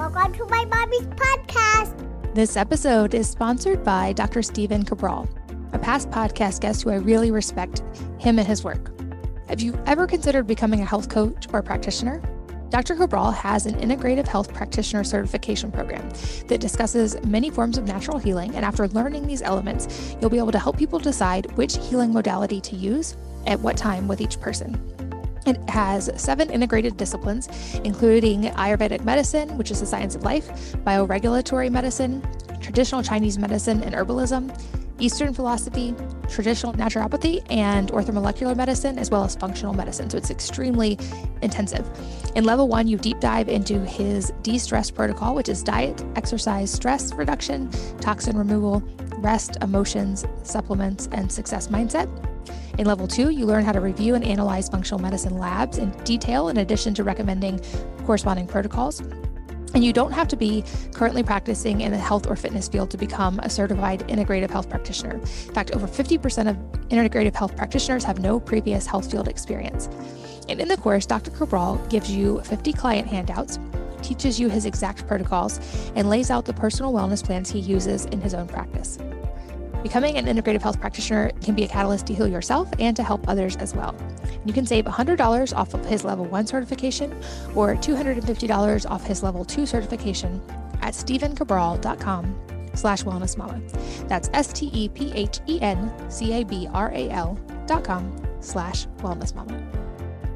Welcome to my mommy's podcast. This episode is sponsored by Dr. Stephen Cabral, a past podcast guest who I really respect him and his work. Have you ever considered becoming a health coach or practitioner? Dr. Cabral has an integrative health practitioner certification program that discusses many forms of natural healing. And after learning these elements, you'll be able to help people decide which healing modality to use at what time with each person. It has seven integrated disciplines, including Ayurvedic medicine, which is the science of life, bioregulatory medicine, traditional Chinese medicine and herbalism, Eastern philosophy, traditional naturopathy, and orthomolecular medicine, as well as functional medicine. So it's extremely intensive. In level one, you deep dive into his de stress protocol, which is diet, exercise, stress reduction, toxin removal, rest, emotions, supplements, and success mindset. In level two, you learn how to review and analyze functional medicine labs in detail, in addition to recommending corresponding protocols. And you don't have to be currently practicing in the health or fitness field to become a certified integrative health practitioner. In fact, over 50% of integrative health practitioners have no previous health field experience. And in the course, Dr. Cabral gives you 50 client handouts, teaches you his exact protocols, and lays out the personal wellness plans he uses in his own practice. Becoming an integrative health practitioner can be a catalyst to heal yourself and to help others as well. You can save $100 off of his level 1 certification or $250 off his level 2 certification at stephencabral.com slash wellness mama. That's S-T-E-P-H-E-N-C-A-B-R-A-L dot com slash wellness mama.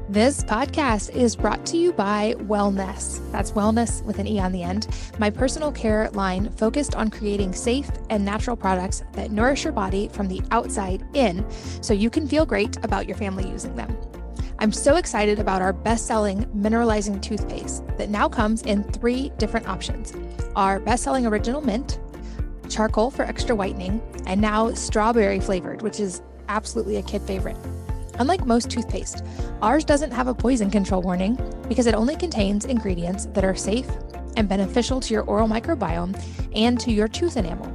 This podcast is brought to you by Wellnesse. That's wellness with an E on the end. My personal care line focused on creating safe and natural products that nourish your body from the outside in so you can feel great about your family using them. I'm so excited about our best selling mineralizing toothpaste that now comes in three different options our best selling original mint, charcoal for extra whitening, and now strawberry flavored, which is absolutely a kid favorite. Unlike most toothpaste, ours doesn't have a poison control warning because it only contains ingredients that are safe and beneficial to your oral microbiome and to your tooth enamel.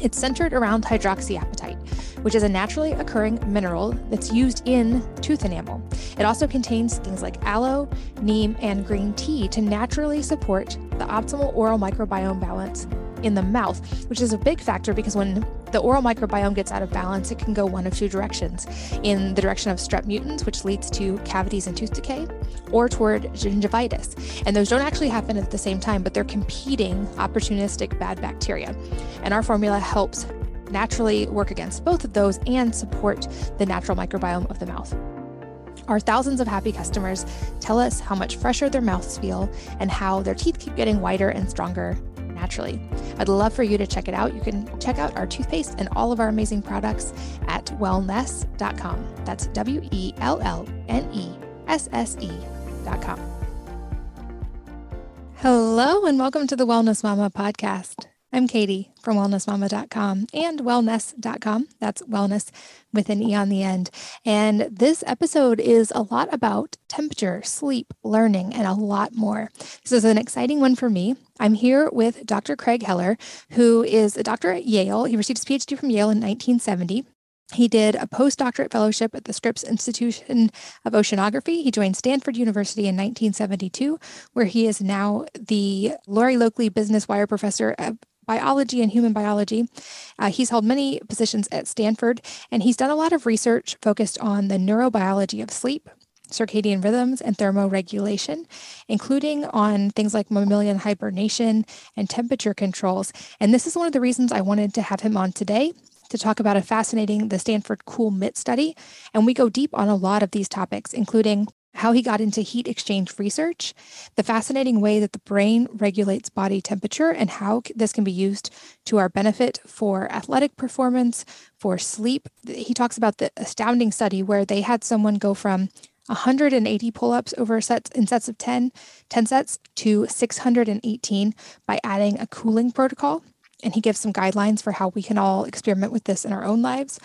It's centered around hydroxyapatite, which is a naturally occurring mineral that's used in tooth enamel. It also contains things like aloe, neem, and green tea to naturally support the optimal oral microbiome balance in the mouth, which is a big factor because when the oral microbiome gets out of balance, it can go one of two directions in the direction of strep mutans, which leads to cavities and tooth decay, or toward gingivitis. And those don't actually happen at the same time, but they're competing opportunistic bad bacteria. And our formula helps naturally work against both of those and support the natural microbiome of the mouth. Our thousands of happy customers tell us how much fresher their mouths feel and how their teeth keep getting whiter and stronger naturally. I'd love for you to check it out. You can check out our toothpaste and all of our amazing products at wellnesse.com. That's W E L L N E S S E.com. Hello, and welcome to the Wellness Mama podcast. I'm Katie from wellnessmama.com and wellnesse.com. That's wellness with an E on the end. And this episode is a lot about temperature, sleep, learning, and a lot more. This is an exciting one for me. I'm here with Dr. Craig Heller, who is a doctor at Yale. He received his PhD from Yale in 1970. He did a postdoctorate fellowship at the Scripps Institution of Oceanography. He joined Stanford University in 1972, where he is now the Lorry Lokey Business Wire Professor of biology and human biology. Uh, he's held many positions at Stanford, and he's done a lot of research focused on the neurobiology of sleep, circadian rhythms, and thermoregulation, including on things like mammalian hibernation and temperature controls. And this is one of the reasons I wanted to have him on today to talk about a fascinating the Stanford Cool Mitt study. And we go deep on a lot of these topics, including how he got into heat exchange research, the fascinating way that the brain regulates body temperature, and how this can be used to our benefit for athletic performance, for sleep. He talks about the astounding study where they had someone go from 180 pull-ups over sets in sets of 10, 10 sets to 618 by adding a cooling protocol. And he gives some guidelines for how we can all experiment with this in our own lives.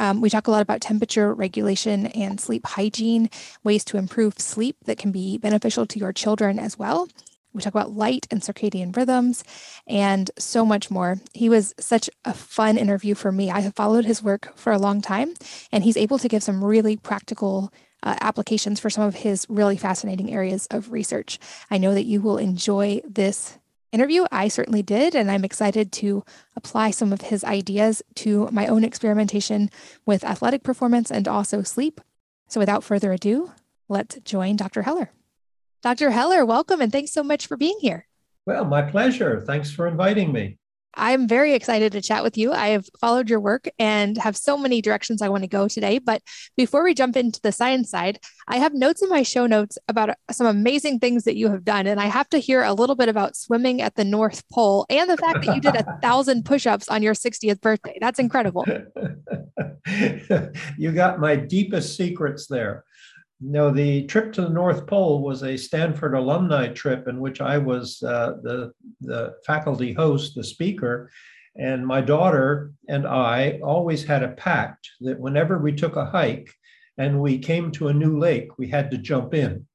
Um, we talk a lot about temperature regulation and sleep hygiene, ways to improve sleep that can be beneficial to your children as well. We talk about light and circadian rhythms and so much more. He was such a fun interview for me. I have followed his work for a long time, and he's able to give some really practical uh, applications for some of his really fascinating areas of research. I know that you will enjoy this interview. I certainly did, and I'm excited to apply some of his ideas to my own experimentation with athletic performance and also sleep. So, without further ado, let's join Dr. Heller. Dr. Heller, welcome and thanks so much for being here. Well, my pleasure. Thanks for inviting me. I'm very excited to chat with you. I have followed your work and have so many directions I want to go today. But before we jump into the science side, I have notes in my show notes about some amazing things that you have done. And I have to hear a little bit about swimming at the North Pole and the fact that you did a thousand push ups on your 60th birthday. That's incredible. you got my deepest secrets there. No, the trip to the North Pole was a Stanford alumni trip in which I was uh, the, the faculty host, the speaker. And my daughter and I always had a pact that whenever we took a hike and we came to a new lake, we had to jump in.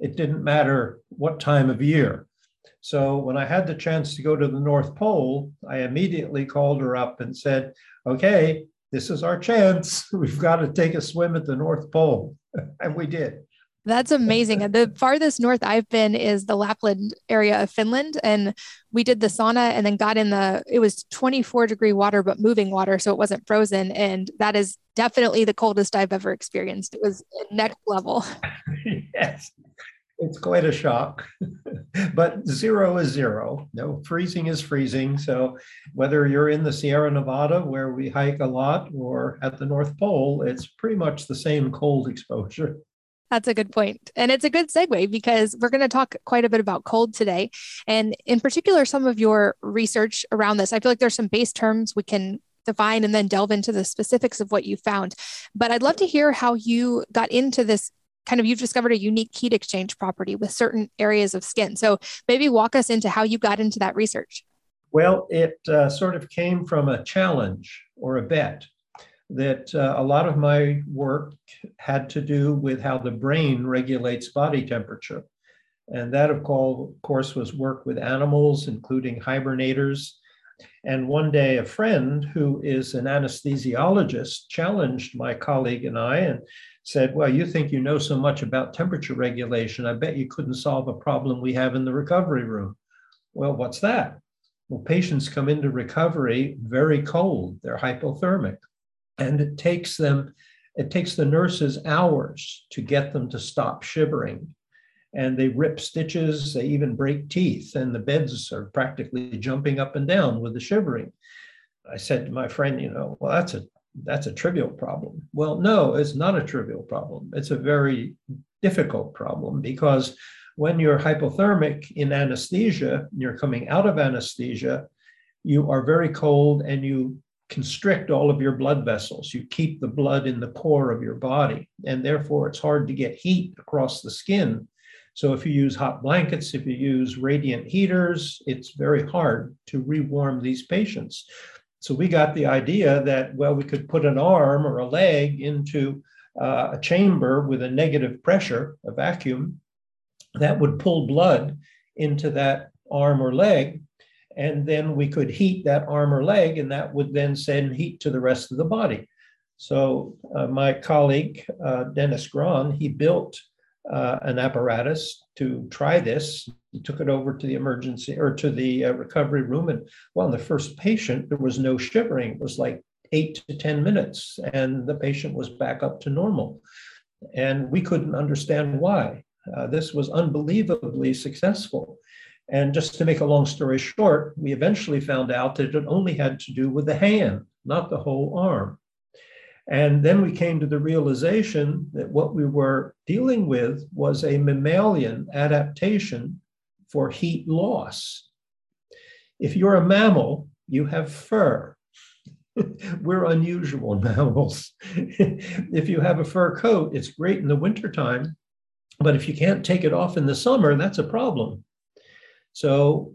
It didn't matter what time of year. So when I had the chance to go to the North Pole, I immediately called her up and said, okay, this is our chance. We've got to take a swim at the North Pole. And we did. That's amazing. The farthest north I've been is the Lapland area of Finland. And we did the sauna and then got in the, it was 24 degree water, but moving water. So it wasn't frozen. And that is definitely the coldest I've ever experienced. It was next level. yes. It's quite a shock. but zero is zero. No, freezing is freezing. So whether you're in the Sierra Nevada, where we hike a lot, or at the North Pole, it's pretty much the same cold exposure. That's a good point. And it's a good segue because we're going to talk quite a bit about cold today. And in particular, some of your research around this. I feel like there's some base terms we can define and then delve into the specifics of what you found. But I'd love to hear how you got into this kind of you've discovered a unique heat exchange property with certain areas of skin. So maybe walk us into how you got into that research. Well, it uh, sort of came from a challenge or a bet that uh, a lot of my work had to do with how the brain regulates body temperature. And that, of course, was work with animals, including hibernators. And one day, a friend who is an anesthesiologist challenged my colleague and I and said, Well, you think you know so much about temperature regulation. I bet you couldn't solve a problem we have in the recovery room. Well, what's that? Well, patients come into recovery very cold, they're hypothermic. And it takes them, it takes the nurses hours to get them to stop shivering. And they rip stitches, they even break teeth, and the beds are practically jumping up and down with the shivering. I said to my friend, you know, well, that's a that's a trivial problem. Well, no, it's not a trivial problem. It's a very difficult problem because when you're hypothermic in anesthesia, you're coming out of anesthesia, you are very cold and you constrict all of your blood vessels. You keep the blood in the core of your body, and therefore it's hard to get heat across the skin. So, if you use hot blankets, if you use radiant heaters, it's very hard to rewarm these patients. So we got the idea that, well, we could put an arm or a leg into uh, a chamber with a negative pressure, a vacuum, that would pull blood into that arm or leg. And then we could heat that arm or leg, and that would then send heat to the rest of the body. So uh, my colleague, uh, Dennis Grahn, he built uh, an apparatus to try this. He took it over to the emergency or to the uh, recovery room. And well, in the first patient, there was no shivering. It was like eight to 10 minutes, and the patient was back up to normal. And we couldn't understand why. Uh, this was unbelievably successful. And just to make a long story short, we eventually found out that it only had to do with the hand, not the whole arm. And then we came to the realization that what we were dealing with was a mammalian adaptation for heat loss. If you're a mammal, you have fur. we're unusual mammals. if you have a fur coat, it's great in the wintertime, but if you can't take it off in the summer, that's a problem. So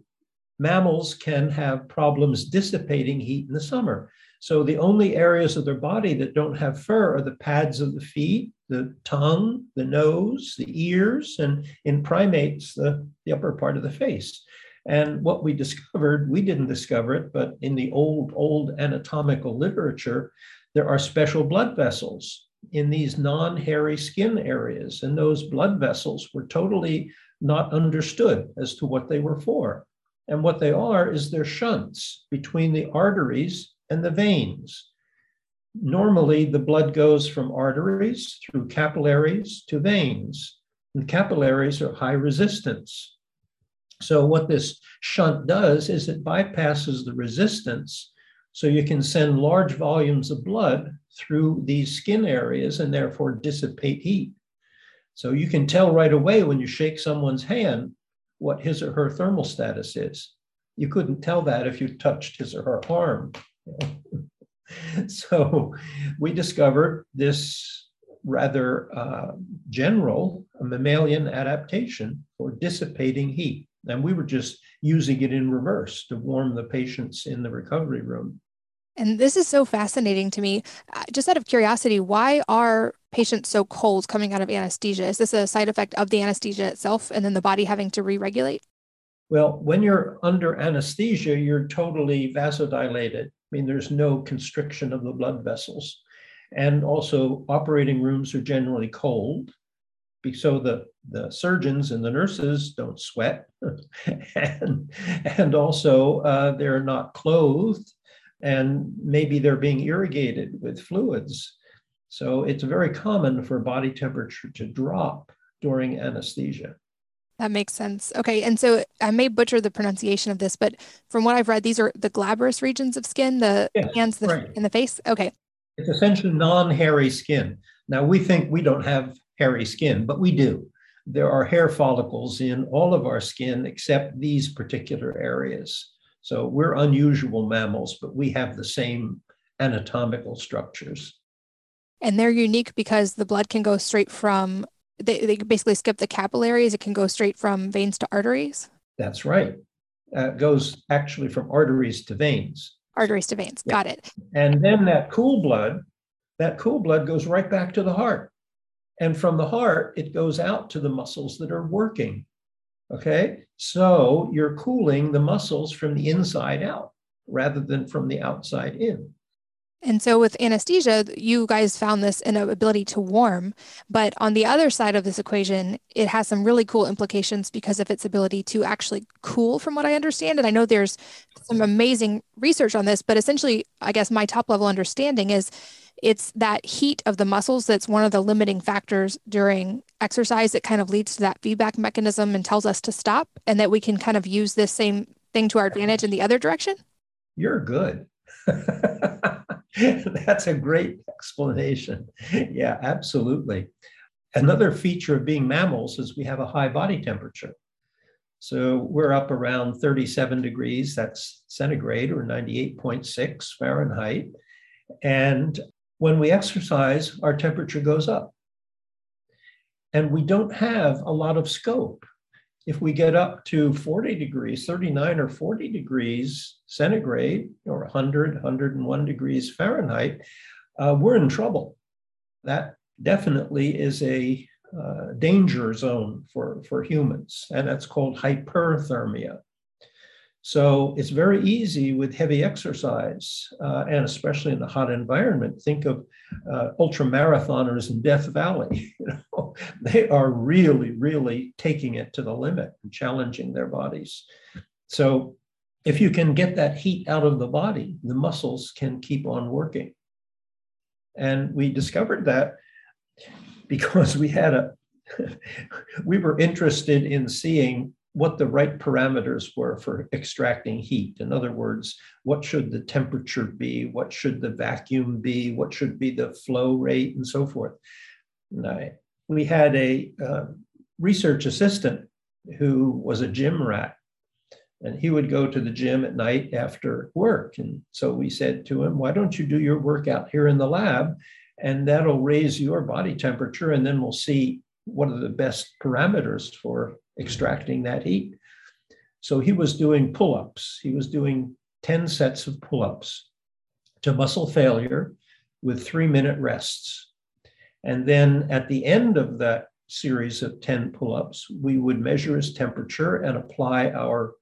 mammals can have problems dissipating heat in the summer. So the only areas of their body that don't have fur are the pads of the feet, the tongue, the nose, the ears, and in primates, the, the upper part of the face. And what we discovered, we didn't discover it, but in the old, old anatomical literature, there are special blood vessels in these non hairy skin areas, and those blood vessels were totally not understood as to what they were for. And what they are is they're shunts between the arteries and the veins. Normally, the blood goes from arteries through capillaries to veins. And capillaries are high resistance. So, what this shunt does is it bypasses the resistance. So, you can send large volumes of blood through these skin areas and therefore dissipate heat. So, you can tell right away when you shake someone's hand what his or her thermal status is. You couldn't tell that if you touched his or her arm. so, we discovered this rather uh, general mammalian adaptation for dissipating heat. And we were just using it in reverse to warm the patients in the recovery room. And this is so fascinating to me. Uh, just out of curiosity, why are patients so cold coming out of anesthesia? Is this a side effect of the anesthesia itself and then the body having to re regulate? Well, when you're under anesthesia, you're totally vasodilated. I mean, there's no constriction of the blood vessels. And also, operating rooms are generally cold so the, the surgeons and the nurses don't sweat. And, and also uh, they're not clothed and maybe they're being irrigated with fluids. So it's very common for body temperature to drop during anesthesia that makes sense okay and so i may butcher the pronunciation of this but from what i've read these are the glabrous regions of skin the yes, hands the, right. in the face okay it's essentially non-hairy skin now we think we don't have hairy skin, but we do. There are hair follicles in all of our skin except these particular areas. So we're unusual mammals, but we have the same anatomical structures. And they're unique because the blood can go straight from, they, they basically skip the capillaries. It can go straight from veins to arteries. That's right. Uh, goes actually from arteries to veins. Arteries to veins. Yeah. Got it. And then that cool blood, that cool blood goes right back to the heart. And from the heart, it goes out to the muscles that are working. Okay. So you're cooling the muscles from the inside out rather than from the outside in. And so with anesthesia, you guys found this in an ability to warm. But on the other side of this equation, it has some really cool implications because of its ability to actually cool, from what I understand. And I know there's some amazing research on this, but essentially, I guess my top level understanding is it's that heat of the muscles that's one of the limiting factors during exercise that kind of leads to that feedback mechanism and tells us to stop, and that we can kind of use this same thing to our advantage in the other direction? You're good. That's a great explanation. Yeah, absolutely. Another feature of being mammals is we have a high body temperature. So we're up around 37 degrees, that's centigrade, or 98.6 Fahrenheit. And when we exercise, our temperature goes up. And we don't have a lot of scope. If we get up to 40 degrees, 39 or 40 degrees centigrade, or 100, 101 degrees Fahrenheit, uh, we're in trouble. That definitely is a uh, danger zone for, for humans, and that's called hyperthermia. So it's very easy with heavy exercise, uh, and especially in a hot environment. Think of uh, ultra marathoners in Death Valley. You know, they are really, really taking it to the limit and challenging their bodies. So if you can get that heat out of the body, the muscles can keep on working. And we discovered that because we had a we were interested in seeing what the right parameters were for extracting heat. In other words, what should the temperature be? What should the vacuum be? What should be the flow rate and so forth? And I, we had a uh, research assistant who was a gym rat and he would go to the gym at night after work. And so we said to him, why don't you do your workout here in the lab? And that'll raise your body temperature. And then we'll see what are the best parameters for extracting that heat. So he was doing pull ups. He was doing 10 sets of pull ups to muscle failure with three minute rests. And then at the end of that series of 10 pull ups, we would measure his temperature and apply our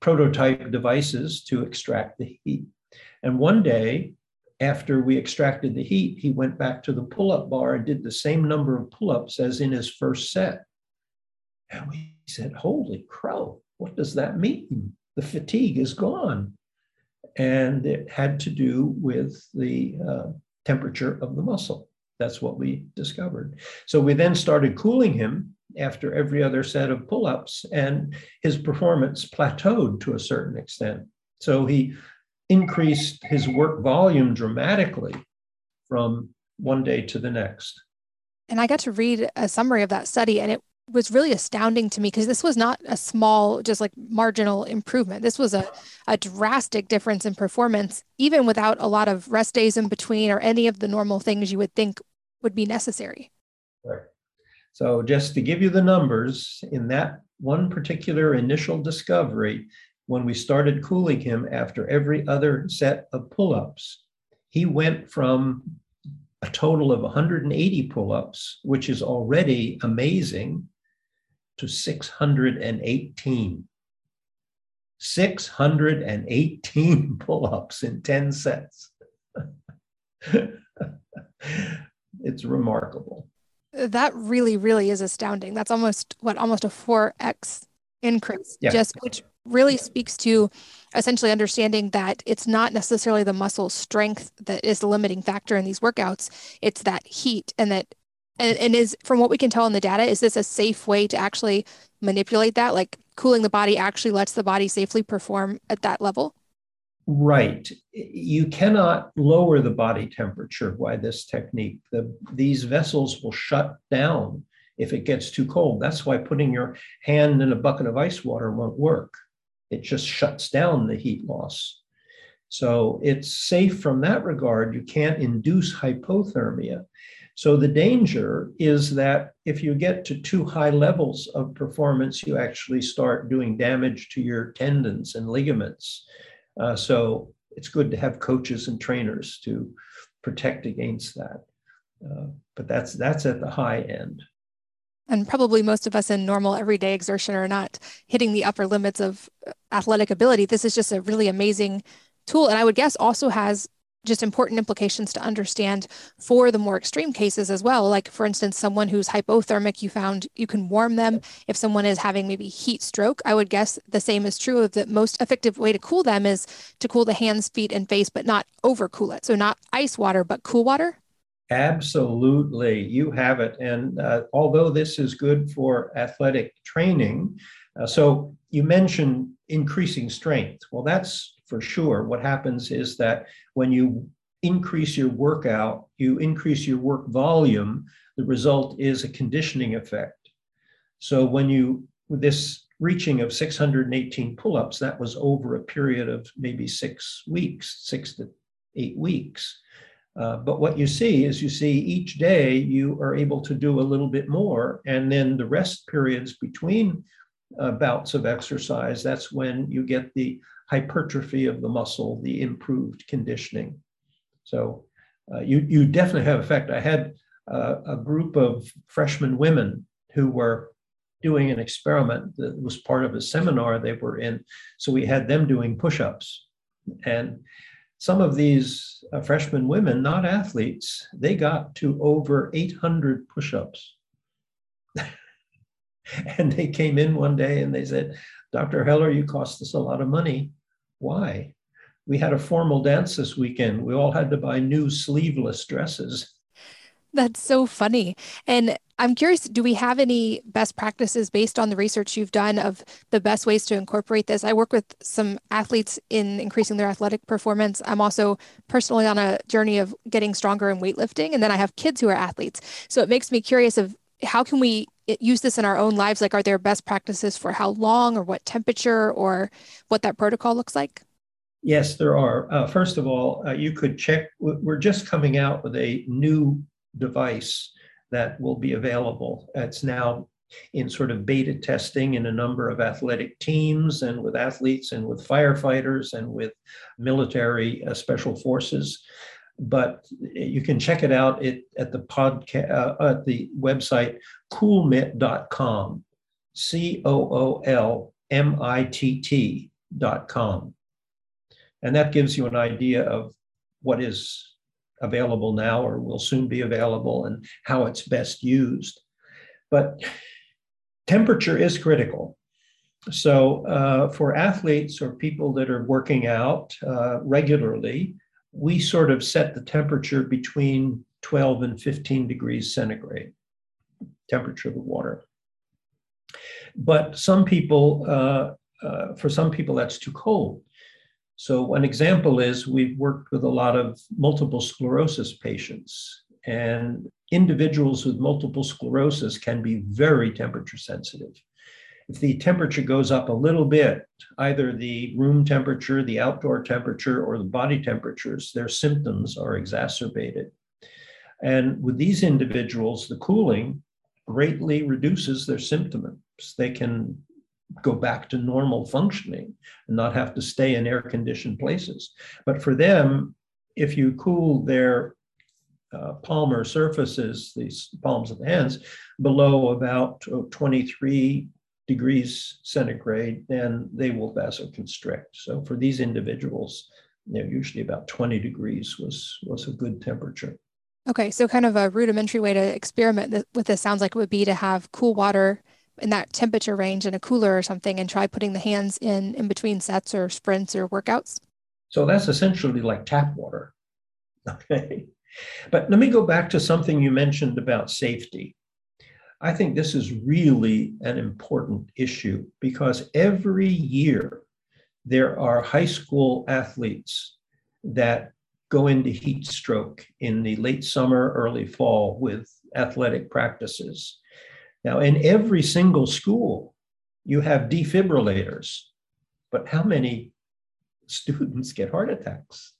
prototype devices to extract the heat. And one day, after we extracted the heat, he went back to the pull up bar and did the same number of pull ups as in his first set. And we said, Holy crow, what does that mean? The fatigue is gone. And it had to do with the uh, temperature of the muscle. That's what we discovered. So we then started cooling him after every other set of pull ups, and his performance plateaued to a certain extent. So he increased his work volume dramatically from one day to the next. And I got to read a summary of that study, and it was really astounding to me because this was not a small, just like marginal improvement. This was a, a drastic difference in performance, even without a lot of rest days in between or any of the normal things you would think would be necessary. Right. So, just to give you the numbers, in that one particular initial discovery, when we started cooling him after every other set of pull ups, he went from a total of 180 pull ups, which is already amazing, to 618. 618 pull ups in 10 sets. it's remarkable. That really, really is astounding. That's almost what almost a 4x increase, yeah. just which really speaks to essentially understanding that it's not necessarily the muscle strength that is the limiting factor in these workouts it's that heat and that and, and is from what we can tell in the data is this a safe way to actually manipulate that like cooling the body actually lets the body safely perform at that level right you cannot lower the body temperature by this technique the, these vessels will shut down if it gets too cold that's why putting your hand in a bucket of ice water won't work it just shuts down the heat loss. So it's safe from that regard. You can't induce hypothermia. So the danger is that if you get to too high levels of performance, you actually start doing damage to your tendons and ligaments. Uh, so it's good to have coaches and trainers to protect against that. Uh, but that's that's at the high end and probably most of us in normal everyday exertion are not hitting the upper limits of athletic ability. This is just a really amazing tool. And I would guess also has just important implications to understand for the more extreme cases as well. Like, for instance, someone who's hypothermic, you found you can warm them. If someone is having maybe heat stroke, I would guess the same is true of the most effective way to cool them is to cool the hands, feet, and face, but not overcool it. So, not ice water, but cool water. Absolutely, you have it. And uh, although this is good for athletic training, uh, so you mentioned increasing strength. Well, that's for sure. What happens is that when you increase your workout, you increase your work volume, the result is a conditioning effect. So when you, this reaching of 618 pull ups, that was over a period of maybe six weeks, six to eight weeks. Uh, but what you see is you see each day you are able to do a little bit more. And then the rest periods between uh, bouts of exercise, that's when you get the hypertrophy of the muscle, the improved conditioning. So uh, you, you definitely have effect. I had uh, a group of freshman women who were doing an experiment that was part of a seminar they were in. So we had them doing push ups. And some of these uh, freshman women, not athletes, they got to over 800 push ups. and they came in one day and they said, Dr. Heller, you cost us a lot of money. Why? We had a formal dance this weekend. We all had to buy new sleeveless dresses. That's so funny. And I'm curious, do we have any best practices based on the research you've done of the best ways to incorporate this? I work with some athletes in increasing their athletic performance. I'm also personally on a journey of getting stronger in weightlifting. And then I have kids who are athletes. So it makes me curious of how can we use this in our own lives? Like, are there best practices for how long or what temperature or what that protocol looks like? Yes, there are. Uh, first of all, uh, you could check. We're just coming out with a new device that will be available. It's now in sort of beta testing in a number of athletic teams and with athletes and with firefighters and with military uh, special forces. But you can check it out at, at the podcast uh, at the website coolmitt.com, C O O L M I T T.com. And that gives you an idea of what is available now or will soon be available and how it's best used. But temperature is critical. So, uh, for athletes or people that are working out uh, regularly, we sort of set the temperature between 12 and 15 degrees centigrade, temperature of the water. But some people, uh, uh for some people, that's too cold. So, one example is we've worked with a lot of multiple sclerosis patients, and individuals with multiple sclerosis can be very temperature sensitive. If the temperature goes up a little bit, either the room temperature, the outdoor temperature, or the body temperatures, their symptoms are exacerbated. And with these individuals, the cooling greatly reduces their symptoms. They can go back to normal functioning and not have to stay in air conditioned places. But for them, if you cool their uh, palmar surfaces, these palms of the hands, below about oh, 23 degrees centigrade, then they will vasoconstrict. So for these individuals, you know, usually about 20 degrees was was a good temperature. Okay, so kind of a rudimentary way to experiment with this sounds like it would be to have cool water in that temperature range in a cooler or something and try putting the hands in in between sets or sprints or workouts? So that's essentially like tap water. Okay. But let me go back to something you mentioned about safety. I think this is really an important issue because every year there are high school athletes that go into heat stroke in the late summer, early fall with athletic practices. Now, in every single school, you have defibrillators, but how many students get heart attacks?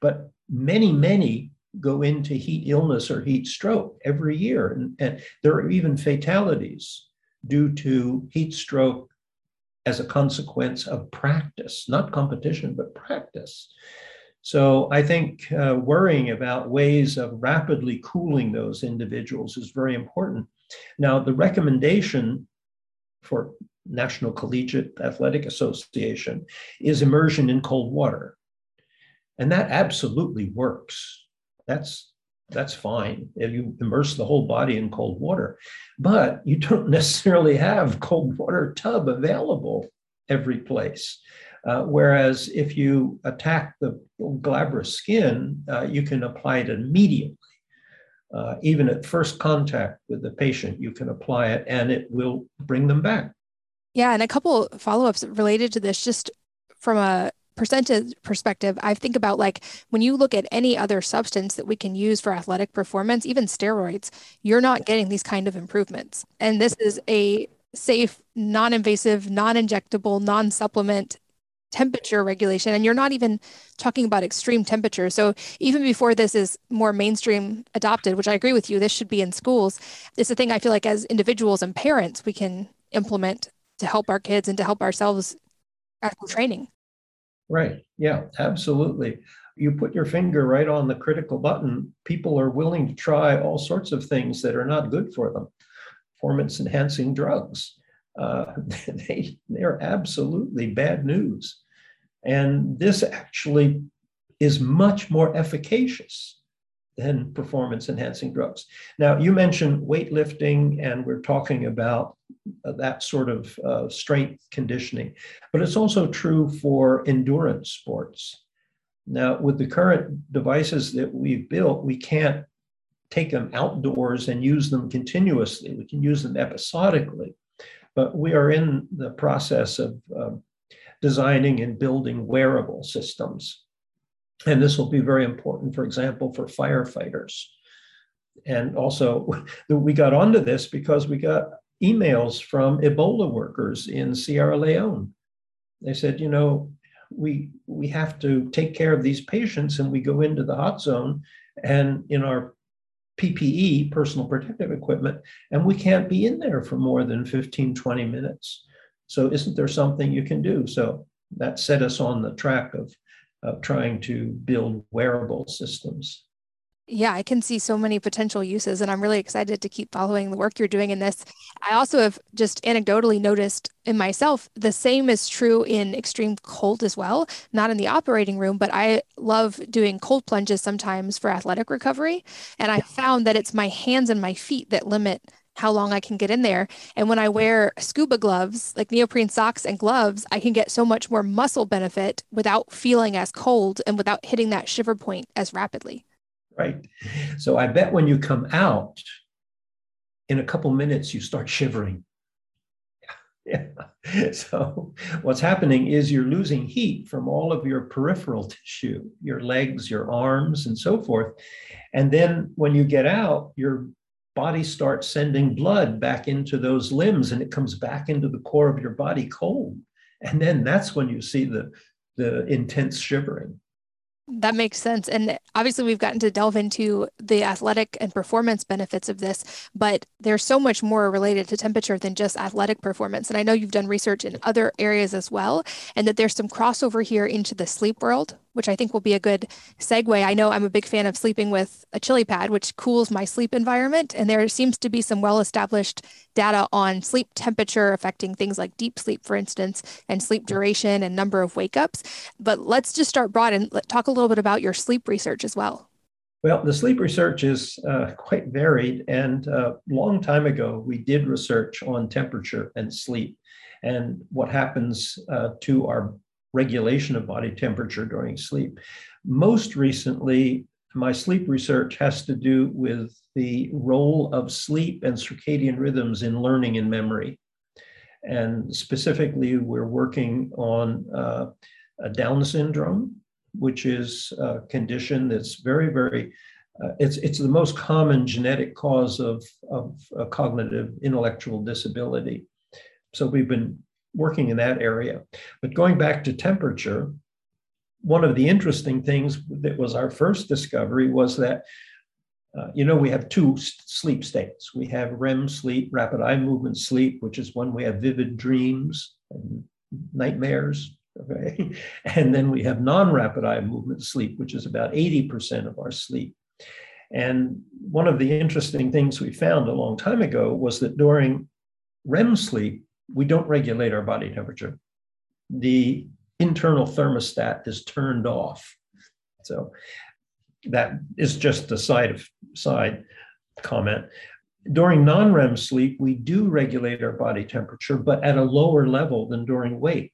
But many, many go into heat illness or heat stroke every year. And, and there are even fatalities due to heat stroke as a consequence of practice, not competition, but practice. So I think uh, worrying about ways of rapidly cooling those individuals is very important. Now, the recommendation for National Collegiate Athletic Association is immersion in cold water. And that absolutely works. That's that's fine if you immerse the whole body in cold water. But you don't necessarily have cold water tub available every place. Uh, whereas if you attack the glabrous skin, uh, you can apply it immediately uh, even at first contact with the patient, you can apply it and it will bring them back. Yeah. And a couple follow ups related to this, just from a percentage perspective, I think about like when you look at any other substance that we can use for athletic performance, even steroids, you're not getting these kind of improvements. And this is a safe, non invasive, non injectable, non supplement temperature regulation. And you're not even talking about extreme temperature so even before this is more mainstream adopted which i agree with you this should be in schools it's a thing i feel like as individuals and parents we can implement to help our kids and to help ourselves after training right yeah absolutely you put your finger right on the critical button people are willing to try all sorts of things that are not good for them performance enhancing drugs uh, they they're absolutely bad news. And this actually is much more efficacious than performance enhancing drugs. Now, you mentioned weightlifting, and we're talking about that sort of uh, strength conditioning, but it's also true for endurance sports. Now, with the current devices that we've built, we can't take them outdoors and use them continuously. We can use them episodically. But we are in the process of um, designing and building wearable systems. And this will be very important, for example, for firefighters. And also, we got onto this because we got emails from Ebola workers in Sierra Leone. They said, you know, we we have to take care of these patients, and we go into the hot zone, and in our PPE, personal protective equipment, and we can't be in there for more than 15, 20 minutes. So, isn't there something you can do? So, that set us on the track of, of trying to build wearable systems. Yeah, I can see so many potential uses, and I'm really excited to keep following the work you're doing in this. I also have just anecdotally noticed in myself the same is true in extreme cold as well, not in the operating room, but I love doing cold plunges sometimes for athletic recovery. And I found that it's my hands and my feet that limit how long I can get in there. And when I wear scuba gloves, like neoprene socks and gloves, I can get so much more muscle benefit without feeling as cold and without hitting that shiver point as rapidly right? So I bet when you come out, in a couple minutes, you start shivering. Yeah. So what's happening is you're losing heat from all of your peripheral tissue, your legs, your arms, and so forth. And then when you get out, your body starts sending blood back into those limbs and it comes back into the core of your body cold. And then that's when you see the, the intense shivering. That makes sense. And obviously, we've gotten to delve into the athletic and performance benefits of this, but there's so much more related to temperature than just athletic performance. And I know you've done research in other areas as well, and that there's some crossover here into the sleep world which I think will be a good segue. I know I'm a big fan of sleeping with a chili pad, which cools my sleep environment. And there seems to be some well established data on sleep temperature affecting things like deep sleep, for instance, and sleep duration and number of wake ups. But let's just start broad and talk a little bit about your sleep research as well. Well, the sleep research is uh, quite varied. And a uh, long time ago, we did research on temperature and sleep and what happens uh, to our regulation of body temperature during sleep. Most recently, my sleep research has to do with the role of sleep and circadian rhythms in learning and memory. And specifically, we're working on uh, Down syndrome, which is a condition that's very, very uh, it's it's the most common genetic cause of of cognitive intellectual disability. So we've been working in that area. But going back to temperature, one of the interesting things that was our first discovery was that, uh, you know, we have two sleep states. We have REM sleep, rapid eye movement sleep, which is when we have vivid dreams and nightmares. Okay. And then we have non rapid eye movement sleep, which is about 80% of our sleep. And one of the interesting things we found a long time ago was that during REM sleep, we don't regulate our body temperature. The internal thermostat is turned off. So that is just a side of side comment. During non-REM sleep, we do regulate our body temperature, but at a lower level than during wake.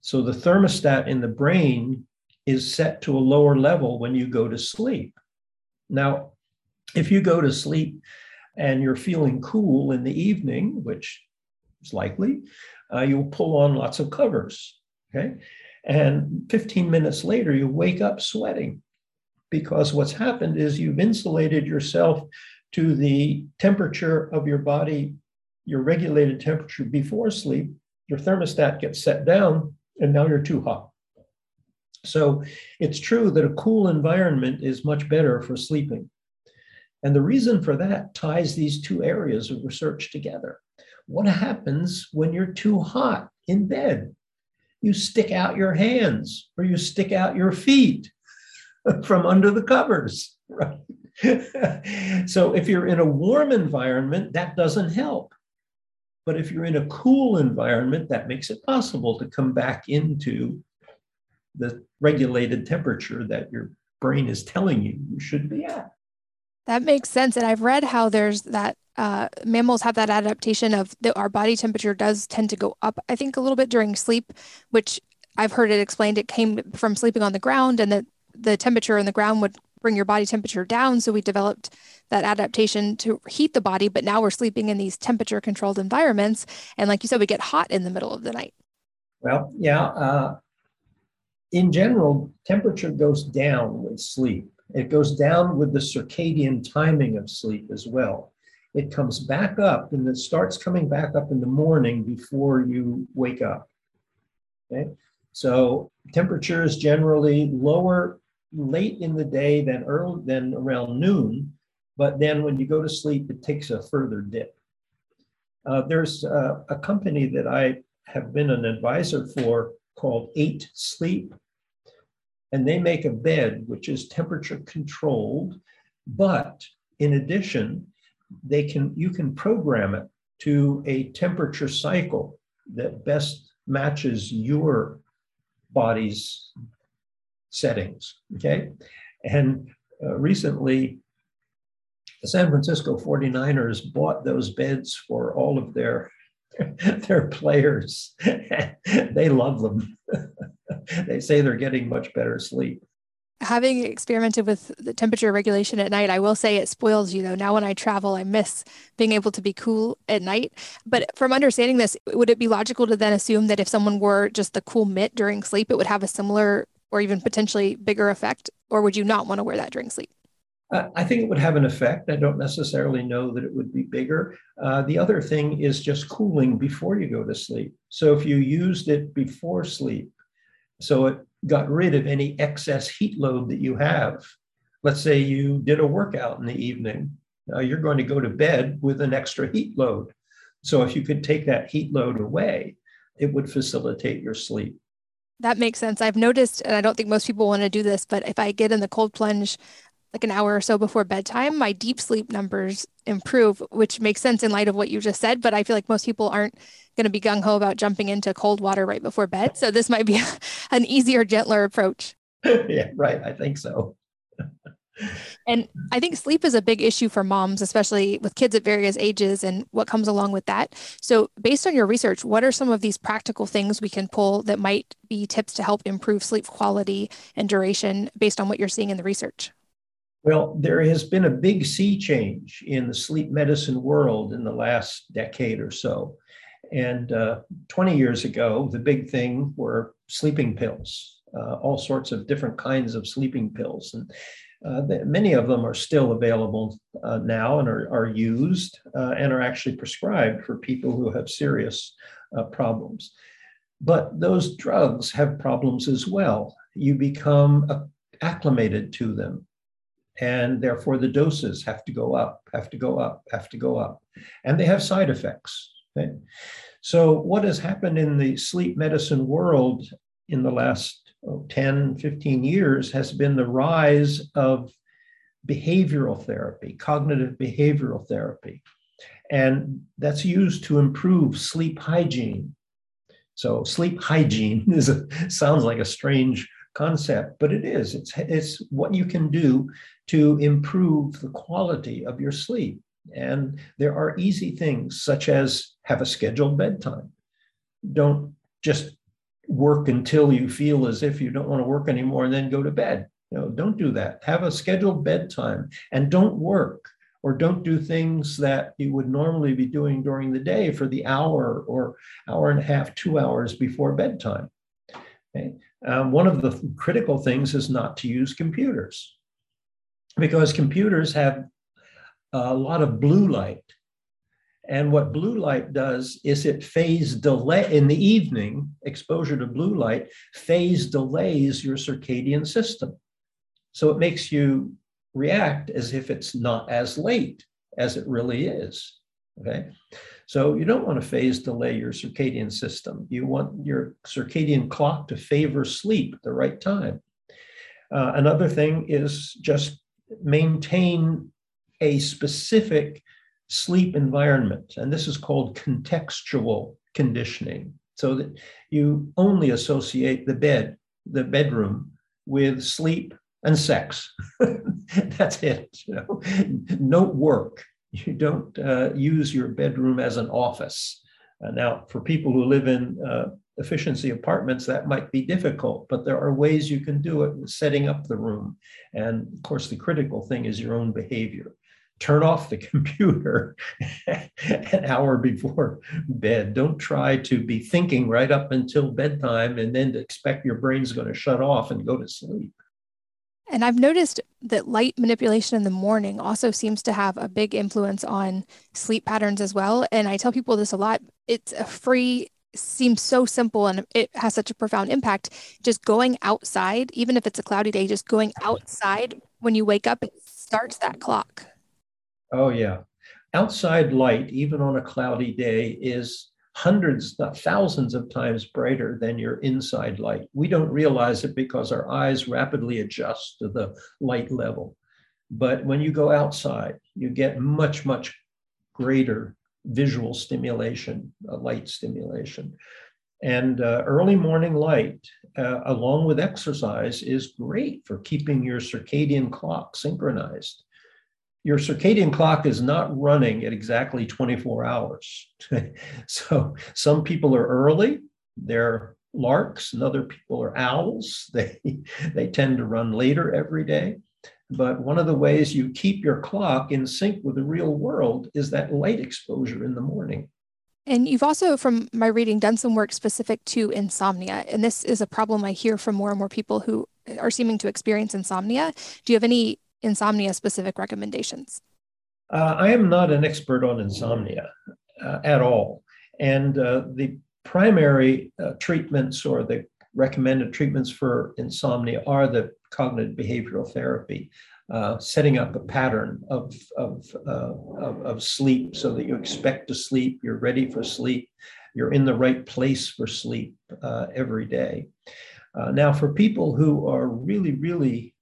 So the thermostat in the brain is set to a lower level when you go to sleep. Now, if you go to sleep and you're feeling cool in the evening, which it's likely, uh, you'll pull on lots of covers. Okay. And 15 minutes later, you wake up sweating because what's happened is you've insulated yourself to the temperature of your body, your regulated temperature before sleep. Your thermostat gets set down, and now you're too hot. So it's true that a cool environment is much better for sleeping. And the reason for that ties these two areas of research together. What happens when you're too hot in bed? You stick out your hands or you stick out your feet from under the covers, right? so if you're in a warm environment, that doesn't help. But if you're in a cool environment, that makes it possible to come back into the regulated temperature that your brain is telling you you should be at. That makes sense. And I've read how there's that uh, mammals have that adaptation of the, our body temperature does tend to go up, I think, a little bit during sleep, which I've heard it explained. It came from sleeping on the ground and that the temperature in the ground would bring your body temperature down. So we developed that adaptation to heat the body. But now we're sleeping in these temperature controlled environments. And like you said, we get hot in the middle of the night. Well, yeah. Uh, in general, temperature goes down with sleep. It goes down with the circadian timing of sleep as well. It comes back up and it starts coming back up in the morning before you wake up. Okay. So temperature is generally lower late in the day than early than around noon, but then when you go to sleep, it takes a further dip. Uh, there's uh, a company that I have been an advisor for called Eight Sleep, and they make a bed which is temperature controlled But in addition, they can you can program it to a temperature cycle that best matches your body's settings. Okay. And uh, recently, the San Francisco 49ers bought those beds for all of their their players. they love them. they say they're getting much better sleep having experimented with the temperature regulation at night, I will say it spoils you though. Now when I travel, I miss being able to be cool at night. But from understanding this, would it be logical to then assume that if someone wore just the cool mitt during sleep, it would have a similar or even potentially bigger effect? Or would you not want to wear that during sleep? Uh, I think it would have an effect. I don't necessarily know that it would be bigger. Uh, the other thing is just cooling before you go to sleep. So if you used it before sleep, so it got rid of any excess heat load that you have. Let's say you did a workout in the evening. Now you're going to go to bed with an extra heat load. So if you could take that heat load away, it would facilitate your sleep. That makes sense. I've noticed, and I don't think most people want to do this, but if I get in the cold plunge like an hour or so before bedtime, my deep sleep numbers improve, which makes sense in light of what you just said. But I feel like most people aren't going to be gung ho about jumping into cold water right before bed. So this might be an easier, gentler approach. yeah, right. I think so. and I think sleep is a big issue for moms, especially with kids at various ages and what comes along with that. So, based on your research, what are some of these practical things we can pull that might be tips to help improve sleep quality and duration based on what you're seeing in the research? Well, there has been a big sea change in the sleep medicine world in the last decade or so. And uh, 20 years ago, the big thing were sleeping pills, uh, all sorts of different kinds of sleeping pills. And uh, the, many of them are still available uh, now and are, are used uh, and are actually prescribed for people who have serious uh, problems. But those drugs have problems as well. You become acclimated to them and therefore the doses have to go up, have to go up, have to go up. And they have side effects. Okay? So, what has happened in the sleep medicine world in the last oh, 10, 15 years has been the rise of behavioral therapy, cognitive behavioral therapy. And that's used to improve sleep hygiene. So, sleep hygiene is a, sounds like a strange concept, but it is. It's, it's what you can do to improve the quality of your sleep. And there are easy things such as have a scheduled bedtime. Don't just work until you feel as if you don't want to work anymore and then go to bed. You know, don't do that. Have a scheduled bedtime and don't work or don't do things that you would normally be doing during the day for the hour or hour and a half, two hours before bedtime. Okay? Um, one of the critical things is not to use computers because computers have a lot of blue light. And what blue light does is it phase delay in the evening, exposure to blue light phase delays your circadian system. So it makes you react as if it's not as late as it really is. Okay. So you don't want to phase delay your circadian system. You want your circadian clock to favor sleep at the right time. Uh, another thing is just maintain a specific sleep environment. And this is called contextual conditioning, so that you only associate the bed, the bedroom, with sleep and sex. That's it. You know? No work you don't uh, use your bedroom as an office. Uh, now, for people who live in uh, efficiency apartments, that might be difficult, but there are ways you can do it with setting up the room. And of course, the critical thing is your own behavior. Turn off the computer an hour before bed. Don't try to be thinking right up until bedtime and then expect your brain's going to shut off and go to sleep. And I've noticed that light manipulation in the morning also seems to have a big influence on sleep patterns as well. And I tell people this a lot. It's a free, seems so simple and it has such a profound impact. Just going outside, even if it's a cloudy day, just going outside when you wake up, it starts that clock. Oh, yeah. Outside light, even on a cloudy day, is hundreds, not thousands of times brighter than your inside light. We don't realize it because our eyes rapidly adjust to the light level. But when you go outside, you get much, much greater visual stimulation, uh, light stimulation. And uh, early morning light, uh, along with exercise, is great for keeping your circadian clock synchronized. Your circadian clock is not running at exactly 24 hours. so some people are early, they're larks, and other people are owls. They, they tend to run later every day. But one of the ways you keep your clock in sync with the real world is that light exposure in the morning. And you've also, from my reading, done some work specific to insomnia. And this is a problem I hear from more and more people who are seeming to experience insomnia. Do you have any insomnia specific recommendations? Uh, I am not an expert on insomnia uh, at all. And uh, the primary uh, treatments or the recommended treatments for insomnia are the cognitive behavioral therapy, uh, setting up a pattern of, of, uh, of, of, sleep so that you expect to sleep, you're ready for sleep, you're in the right place for sleep every day. Now, for people who are really, really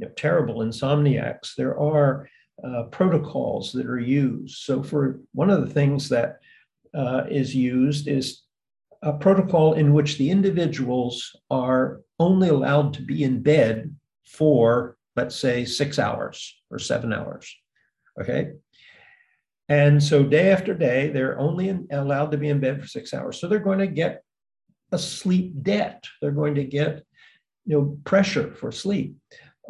you know, terrible insomniacs, there are uh, protocols that are used. So, for one of the things that uh, is used is a protocol in which the individuals are only allowed to be in bed for, let's say, six hours or seven hours. Okay. And so day after day, they're only in, allowed to be in bed for six hours. So they're going to get a sleep debt. They're going to get you know pressure for sleep.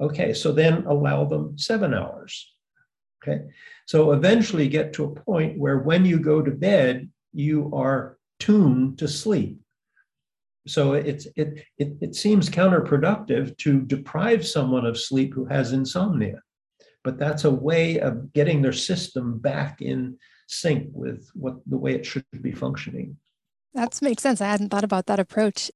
Okay, so then allow them seven hours. Okay, so eventually get to a point where when you go to bed, you are tuned to sleep. So it's it, it it seems counterproductive to deprive someone of sleep who has insomnia, but that's a way of getting their system back in sync with what the way it should be functioning. That makes sense. I hadn't thought about that approach.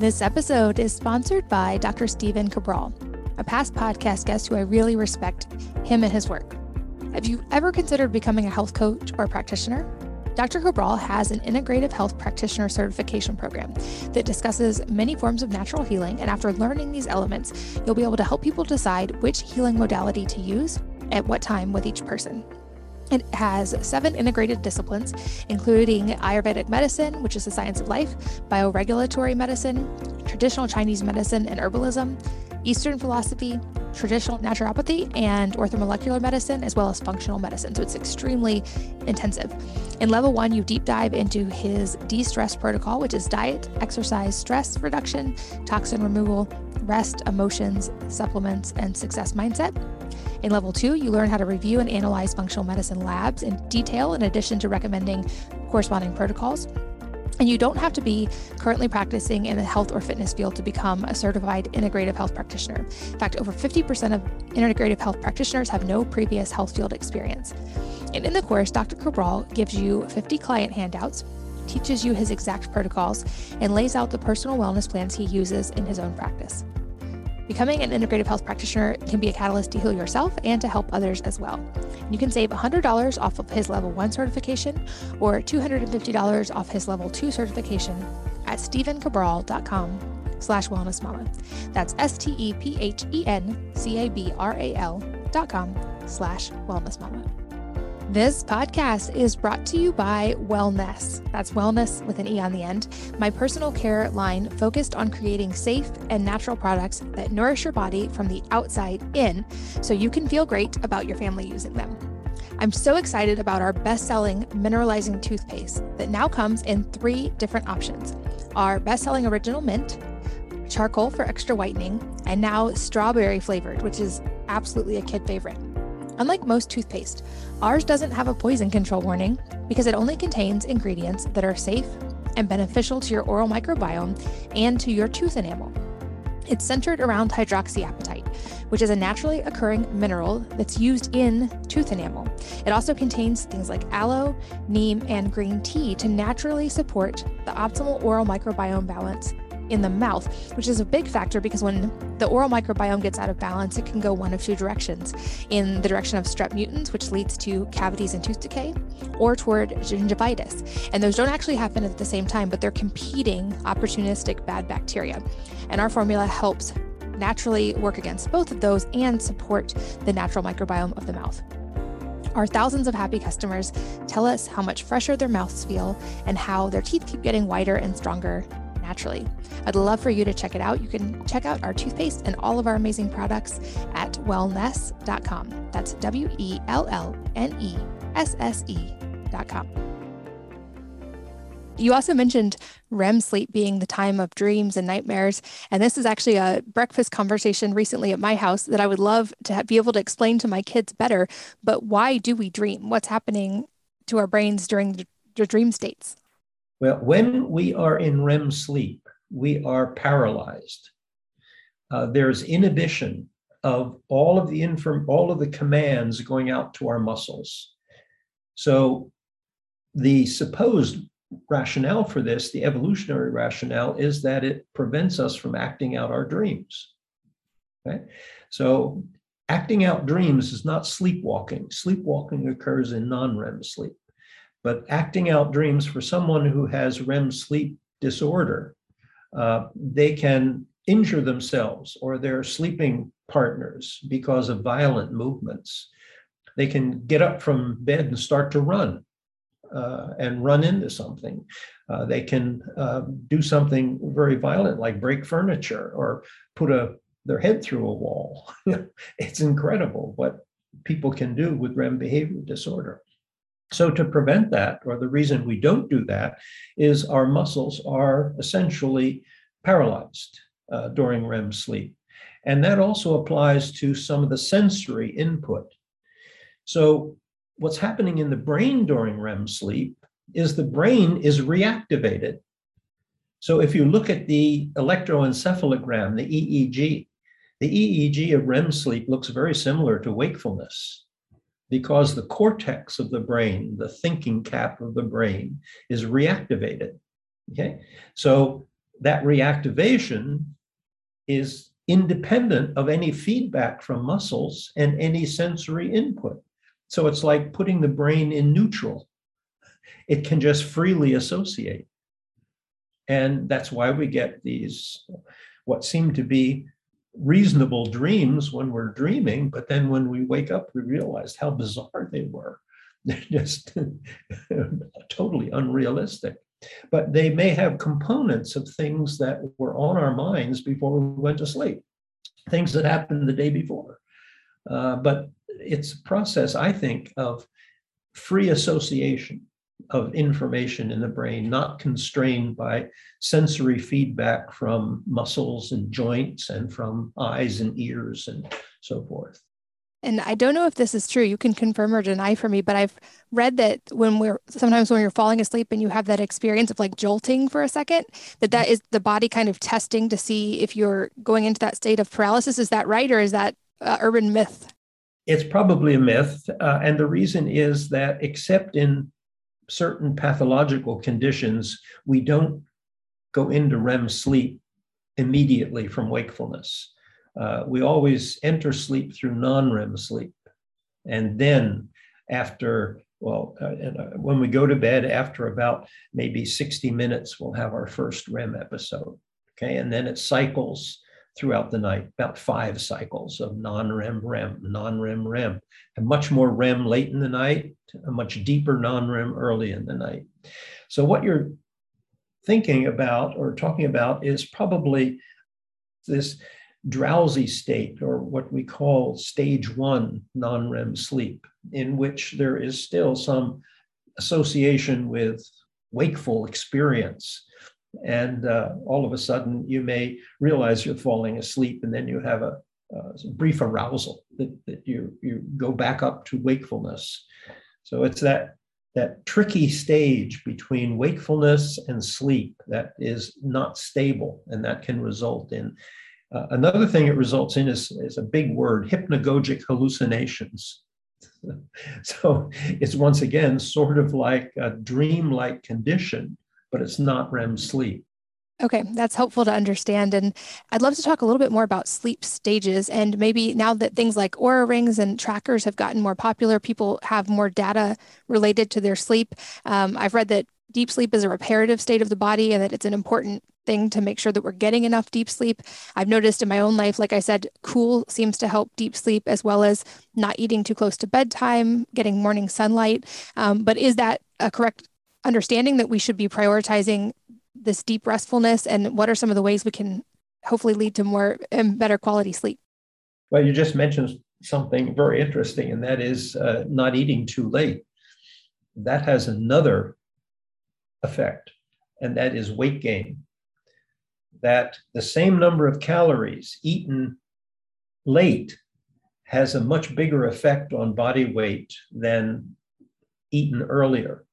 This episode is sponsored by Dr. Stephen Cabral, a past podcast guest who I really respect him and his work. Have you ever considered becoming a health coach or practitioner? Dr. Cabral has an integrative health practitioner certification program that discusses many forms of natural healing. And after learning these elements, you'll be able to help people decide which healing modality to use at what time with each person. It has seven integrated disciplines, including Ayurvedic medicine, which is the science of life, bioregulatory medicine, traditional Chinese medicine and herbalism, Eastern philosophy, traditional naturopathy, and orthomolecular medicine, as well as functional medicine. So it's extremely intensive. In level one, you deep dive into his de stress protocol, which is diet, exercise, stress reduction, toxin removal, rest, emotions, supplements, and success mindset. In level two, you learn how to review and analyze functional medicine labs in detail, in addition to recommending corresponding protocols. And you don't have to be currently practicing in the health or fitness field to become a certified integrative health practitioner. In fact, over 50% of integrative health practitioners have no previous health field experience. And in the course, Dr. Cabral gives you 50 client handouts, teaches you his exact protocols, and lays out the personal wellness plans he uses in his own practice. Becoming an integrative health practitioner can be a catalyst to heal yourself and to help others as well. You can save $100 off of his level 1 certification or $250 off his level 2 certification at stephencabral.com slash wellness mama. That's S-T-E-P-H-E-N-C-A-B-R-A-L dot com slash wellness mama. This podcast is brought to you by Wellnesse. That's wellness with an E on the end. My personal care line focused on creating safe and natural products that nourish your body from the outside in so you can feel great about your family using them. I'm so excited about our best selling mineralizing toothpaste that now comes in three different options our best selling original mint, charcoal for extra whitening, and now strawberry flavored, which is absolutely a kid favorite. Unlike most toothpaste, ours doesn't have a poison control warning because it only contains ingredients that are safe and beneficial to your oral microbiome and to your tooth enamel. It's centered around hydroxyapatite, which is a naturally occurring mineral that's used in tooth enamel. It also contains things like aloe, neem, and green tea to naturally support the optimal oral microbiome balance in the mouth, which is a big factor because when the oral microbiome gets out of balance, it can go one of two directions in the direction of strep mutans, which leads to cavities and tooth decay, or toward gingivitis. And those don't actually happen at the same time, but they're competing opportunistic bad bacteria. And our formula helps naturally work against both of those and support the natural microbiome of the mouth. Our thousands of happy customers tell us how much fresher their mouths feel and how their teeth keep getting whiter and stronger naturally. I'd love for you to check it out. You can check out our toothpaste and all of our amazing products at wellnesse.com. That's W E L L N E S S E.com. You also mentioned REM sleep being the time of dreams and nightmares. And this is actually a breakfast conversation recently at my house that I would love to be able to explain to my kids better. But why do we dream? What's happening to our brains during the dream states? Well, when we are in REM sleep, we are paralyzed. Uh, there's inhibition of all of the inform all of the commands going out to our muscles. So the supposed rationale for this, the evolutionary rationale, is that it prevents us from acting out our dreams. Okay? So, acting out dreams is not sleepwalking. Sleepwalking occurs in non REM sleep. But acting out dreams for someone who has REM sleep disorder, uh, they can injure themselves or their sleeping partners because of violent movements. They can get up from bed and start to run uh, and run into something. Uh, they can uh, do something very violent, like break furniture or put a their head through a wall. it's incredible what people can do with REM behavior disorder. So, to prevent that, or the reason we don't do that, is our muscles are essentially paralyzed uh, during REM sleep. And that also applies to some of the sensory input. So, what's happening in the brain during REM sleep is the brain is reactivated. So if you look at the electroencephalogram, the EEG, the EEG of REM sleep looks very similar to wakefulness because the cortex of the brain, the thinking cap of the brain, is reactivated. Okay. So that reactivation is independent of any feedback from muscles and any sensory input. So it's like putting the brain in neutral. It can just freely associate. And that's why we get these, what seem to be reasonable dreams when we're dreaming, but then when we wake up, we realize how bizarre they were. They're just totally unrealistic. But they may have components of things that were on our minds before we went to sleep, things that happened the day before. Uh, but it's a process, I think, of free association of information in the brain, not constrained by sensory feedback from muscles and joints and from eyes and ears and so forth. And I don't know if this is true. You can confirm or deny for me, but I've read that when we're sometimes when you're falling asleep and you have that experience of like jolting for a second, that that is the body kind of testing to see if you're going into that state of paralysis. Is that right, or is that uh, urban myth? It's probably a myth. Uh, and the reason is that, except in certain pathological conditions, we don't go into REM sleep immediately from wakefulness. Uh, we always enter sleep through non REM sleep. And then, after, well, uh, and, uh, when we go to bed, after about maybe 60 minutes, we'll have our first REM episode. Okay. And then it cycles throughout the night, about five cycles of non-REM, REM, non-REM, REM, and much more REM late in the night, a much deeper non-REM early in the night. So what you're thinking about or talking about is probably this drowsy state or what we call stage one non-REM sleep, in which there is still some association with wakeful experience and uh, all of a sudden you may realize you're falling asleep and then you have a, a brief arousal that, that you, you go back up to wakefulness. So it's that that tricky stage between wakefulness and sleep that is not stable and that can result in uh, another thing it results in is, is a big word hypnagogic hallucinations. So it's once again sort of like a dream-like condition but it's not REM sleep. Okay, that's helpful to understand. And I'd love to talk a little bit more about sleep stages. And maybe now that things like Oura rings and trackers have gotten more popular, people have more data related to their sleep. Um, I've read that deep sleep is a reparative state of the body and that it's an important thing to make sure that we're getting enough deep sleep. I've noticed in my own life, like I said, cool seems to help deep sleep as well as not eating too close to bedtime, getting morning sunlight. Um, but is that a correct understanding that we should be prioritizing this deep restfulness? And what are some of the ways we can hopefully lead to more and better quality sleep? Well, you just mentioned something very interesting, and that is uh, not eating too late. That has another effect, and that is weight gain. That the same number of calories eaten late has a much bigger effect on body weight than eaten earlier.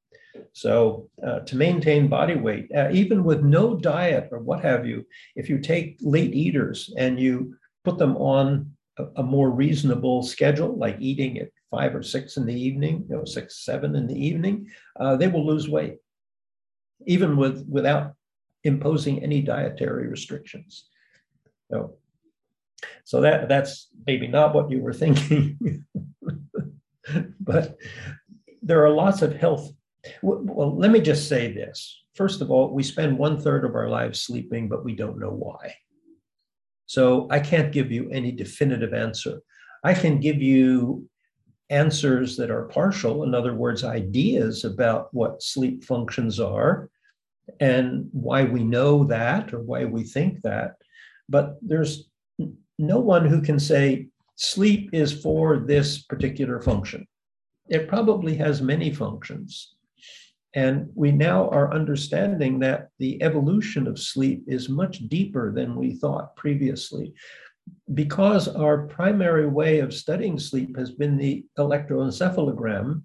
So, uh, to maintain body weight, uh, even with no diet or what have you, if you take late eaters and you put them on a, a more reasonable schedule, like eating at five or six in the evening, you know, six, seven in the evening, uh, they will lose weight, even with without imposing any dietary restrictions. So, so that that's maybe not what you were thinking, but there are lots of health. Well, let me just say this. First of all, we spend one third of our lives sleeping, but we don't know why. So I can't give you any definitive answer. I can give you answers that are partial, in other words, ideas about what sleep functions are and why we know that or why we think that. But there's no one who can say sleep is for this particular function. It probably has many functions. And we now are understanding that the evolution of sleep is much deeper than we thought previously. Because our primary way of studying sleep has been the electroencephalogram,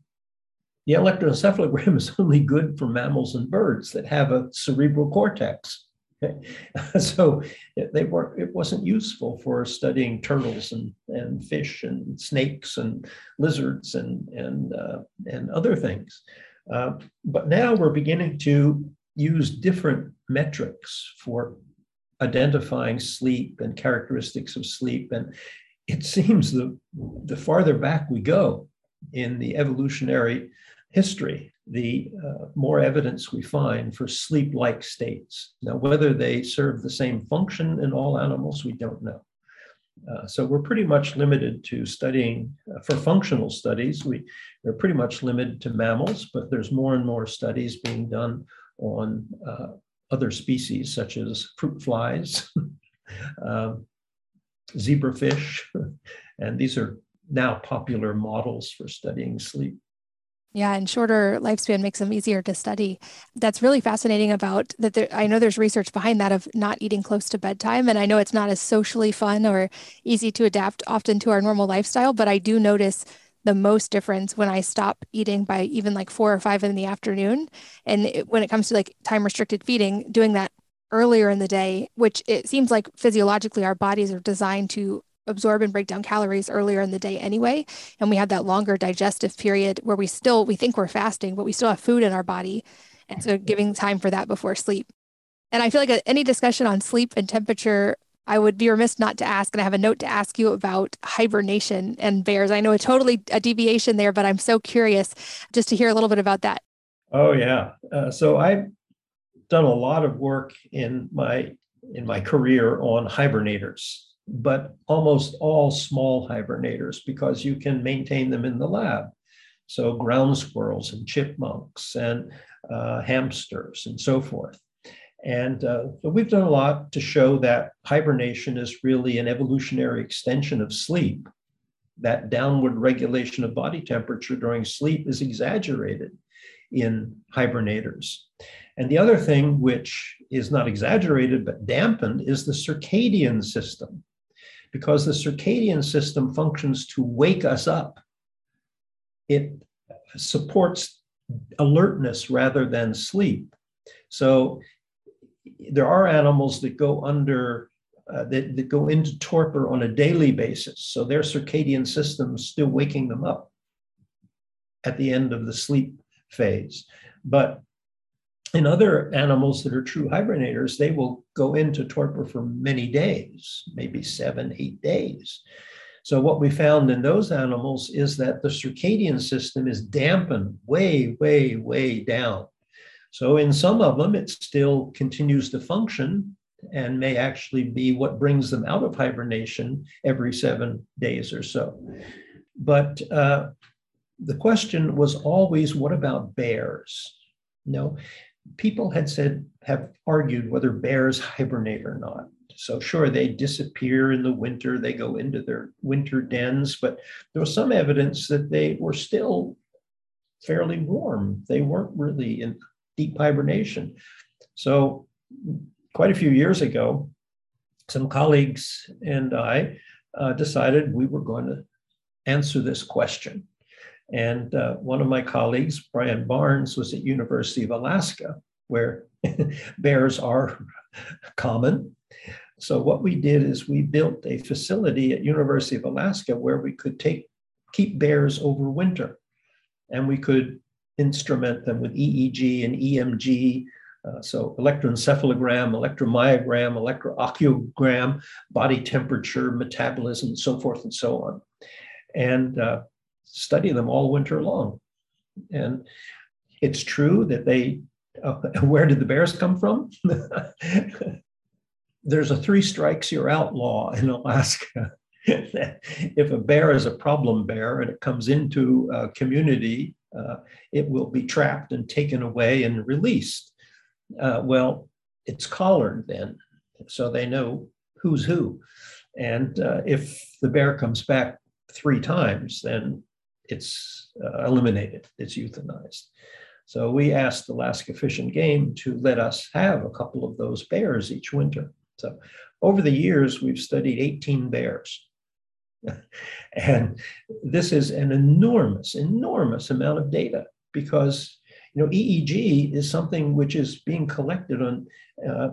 the electroencephalogram is only good for mammals and birds that have a cerebral cortex. so they were it wasn't useful for studying turtles and, and fish and snakes and lizards and and uh, and other things. Uh, but now we're beginning to use different metrics for identifying sleep and characteristics of sleep. And it seems the, the farther back we go in the evolutionary history, the uh, more evidence we find for sleep like states. Now, whether they serve the same function in all animals, we don't know. Uh, so we're pretty much limited to studying uh, for functional studies. We are pretty much limited to mammals, but there's more and more studies being done on uh, other species such as fruit flies, um, zebrafish, and these are now popular models for studying sleep. Yeah, and shorter lifespan makes them easier to study. That's really fascinating about that. There, I know there's research behind that of not eating close to bedtime. And I know it's not as socially fun or easy to adapt often to our normal lifestyle, but I do notice the most difference when I stop eating by even like four or five in the afternoon. And it, when it comes to like time restricted feeding, doing that earlier in the day, which it seems like physiologically our bodies are designed to absorb and break down calories earlier in the day anyway and we have that longer digestive period where we still we think we're fasting but we still have food in our body. And so giving time for that before sleep. And i feel like any discussion on sleep and temperature i would be remiss not to ask and i have a note to ask you about hibernation and bears. I know a totally a deviation there but i'm so curious just to hear a little bit about that. Oh yeah. Uh, so i've done a lot of work in my in my career on hibernators but almost all small hibernators because you can maintain them in the lab. So, ground squirrels and chipmunks and uh, hamsters and so forth. And uh, we've done a lot to show that hibernation is really an evolutionary extension of sleep. That downward regulation of body temperature during sleep is exaggerated in hibernators. And the other thing, which is not exaggerated but dampened, is the circadian system because the circadian system functions to wake us up. It supports alertness rather than sleep. So there are animals that go under uh, that, that go into torpor on a daily basis. So their circadian system is still waking them up at the end of the sleep phase. But in other animals that are true hibernators, they will go into torpor for many days, maybe seven, eight days. So, what we found in those animals is that the circadian system is dampened way, way, way down. So in some of them, it still continues to function and may actually be what brings them out of hibernation every seven days or so. But uh, the question was always, what about bears? Know, people had said, have argued whether bears hibernate or not. So, sure, they disappear in the winter, they go into their winter dens, but there was some evidence that they were still fairly warm. They weren't really in deep hibernation. So, quite a few years ago, some colleagues and I uh, decided we were going to answer this question. And uh, one of my colleagues, Brian Barnes, was at University of Alaska, where bears are common. So what we did is we built a facility at University of Alaska where we could take keep bears over winter, and we could instrument them with EEG and EMG. Uh, so electroencephalogram, electromyogram, electrooculogram, body temperature, metabolism, and so forth and so on. And uh, study them all winter long. And it's true that they, uh, where did the bears come from? There's a three strikes you're out law in Alaska. if a bear is a problem bear and it comes into a community, uh, it will be trapped and taken away and released. Uh, well, it's collared then, so they know who's who. And uh, if the bear comes back three times, then it's uh, eliminated, it's euthanized. So we asked Alaska Fish and Game to let us have a couple of those bears each winter. So over the years, we've studied 18 bears. and this is an enormous, enormous amount of data because you know EEG is something which is being collected on uh,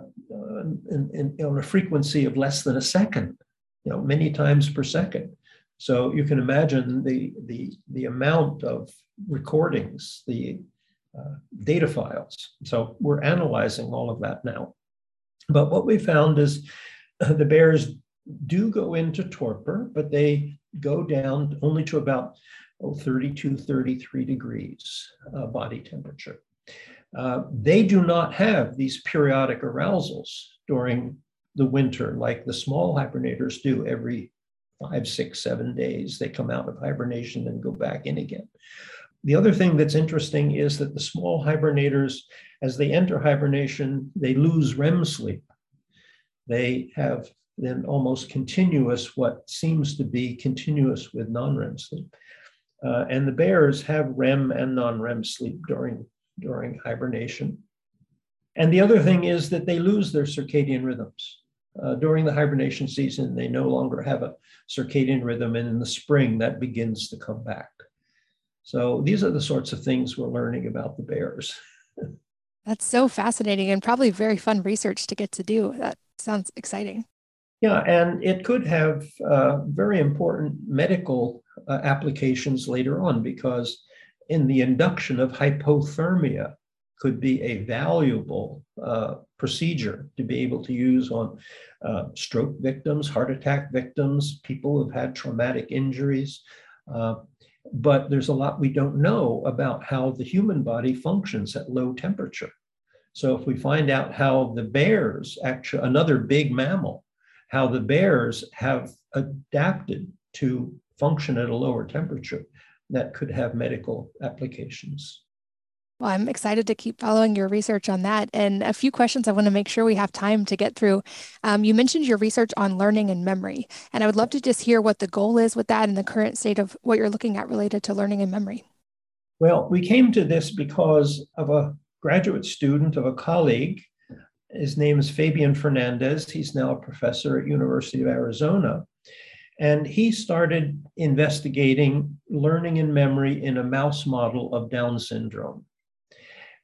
in, on a frequency of less than a second, you know, many times per second. So you can imagine the, the, the amount of recordings, the uh, data files. So we're analyzing all of that now. But what we found is uh, the bears do go into torpor, but they go down only to about oh, 32, 33 degrees uh, body temperature. Uh, they do not have these periodic arousals during the winter like the small hibernators do every five, six, seven days. They come out of hibernation and go back in again. The other thing that's interesting is that the small hibernators, as they enter hibernation, they lose REM sleep. They have then almost continuous, what seems to be continuous with non REM sleep. Uh, and the bears have REM and non REM sleep during, during hibernation. And the other thing is that they lose their circadian rhythms. Uh, during the hibernation season, they no longer have a circadian rhythm, and in the spring, that begins to come back. So these are the sorts of things we're learning about the bears. That's so fascinating and probably very fun research to get to do. That sounds exciting. Yeah, and it could have uh, very important medical uh, applications later on because in the induction of hypothermia, could be a valuable uh, procedure to be able to use on uh, stroke victims, heart attack victims, people who've had traumatic injuries. Uh, but there's a lot we don't know about how the human body functions at low temperature. So if we find out how the bears, actually another big mammal, how the bears have adapted to function at a lower temperature, that could have medical applications. Well, I'm excited to keep following your research on that. And a few questions I want to make sure we have time to get through. Um, you mentioned your research on learning and memory, and I would love to just hear what the goal is with that and the current state of what you're looking at related to learning and memory. Well, we came to this because of a graduate student of a colleague. His name is Fabian Fernandez. He's now a professor at University of Arizona. And he started investigating learning and memory in a mouse model of Down syndrome.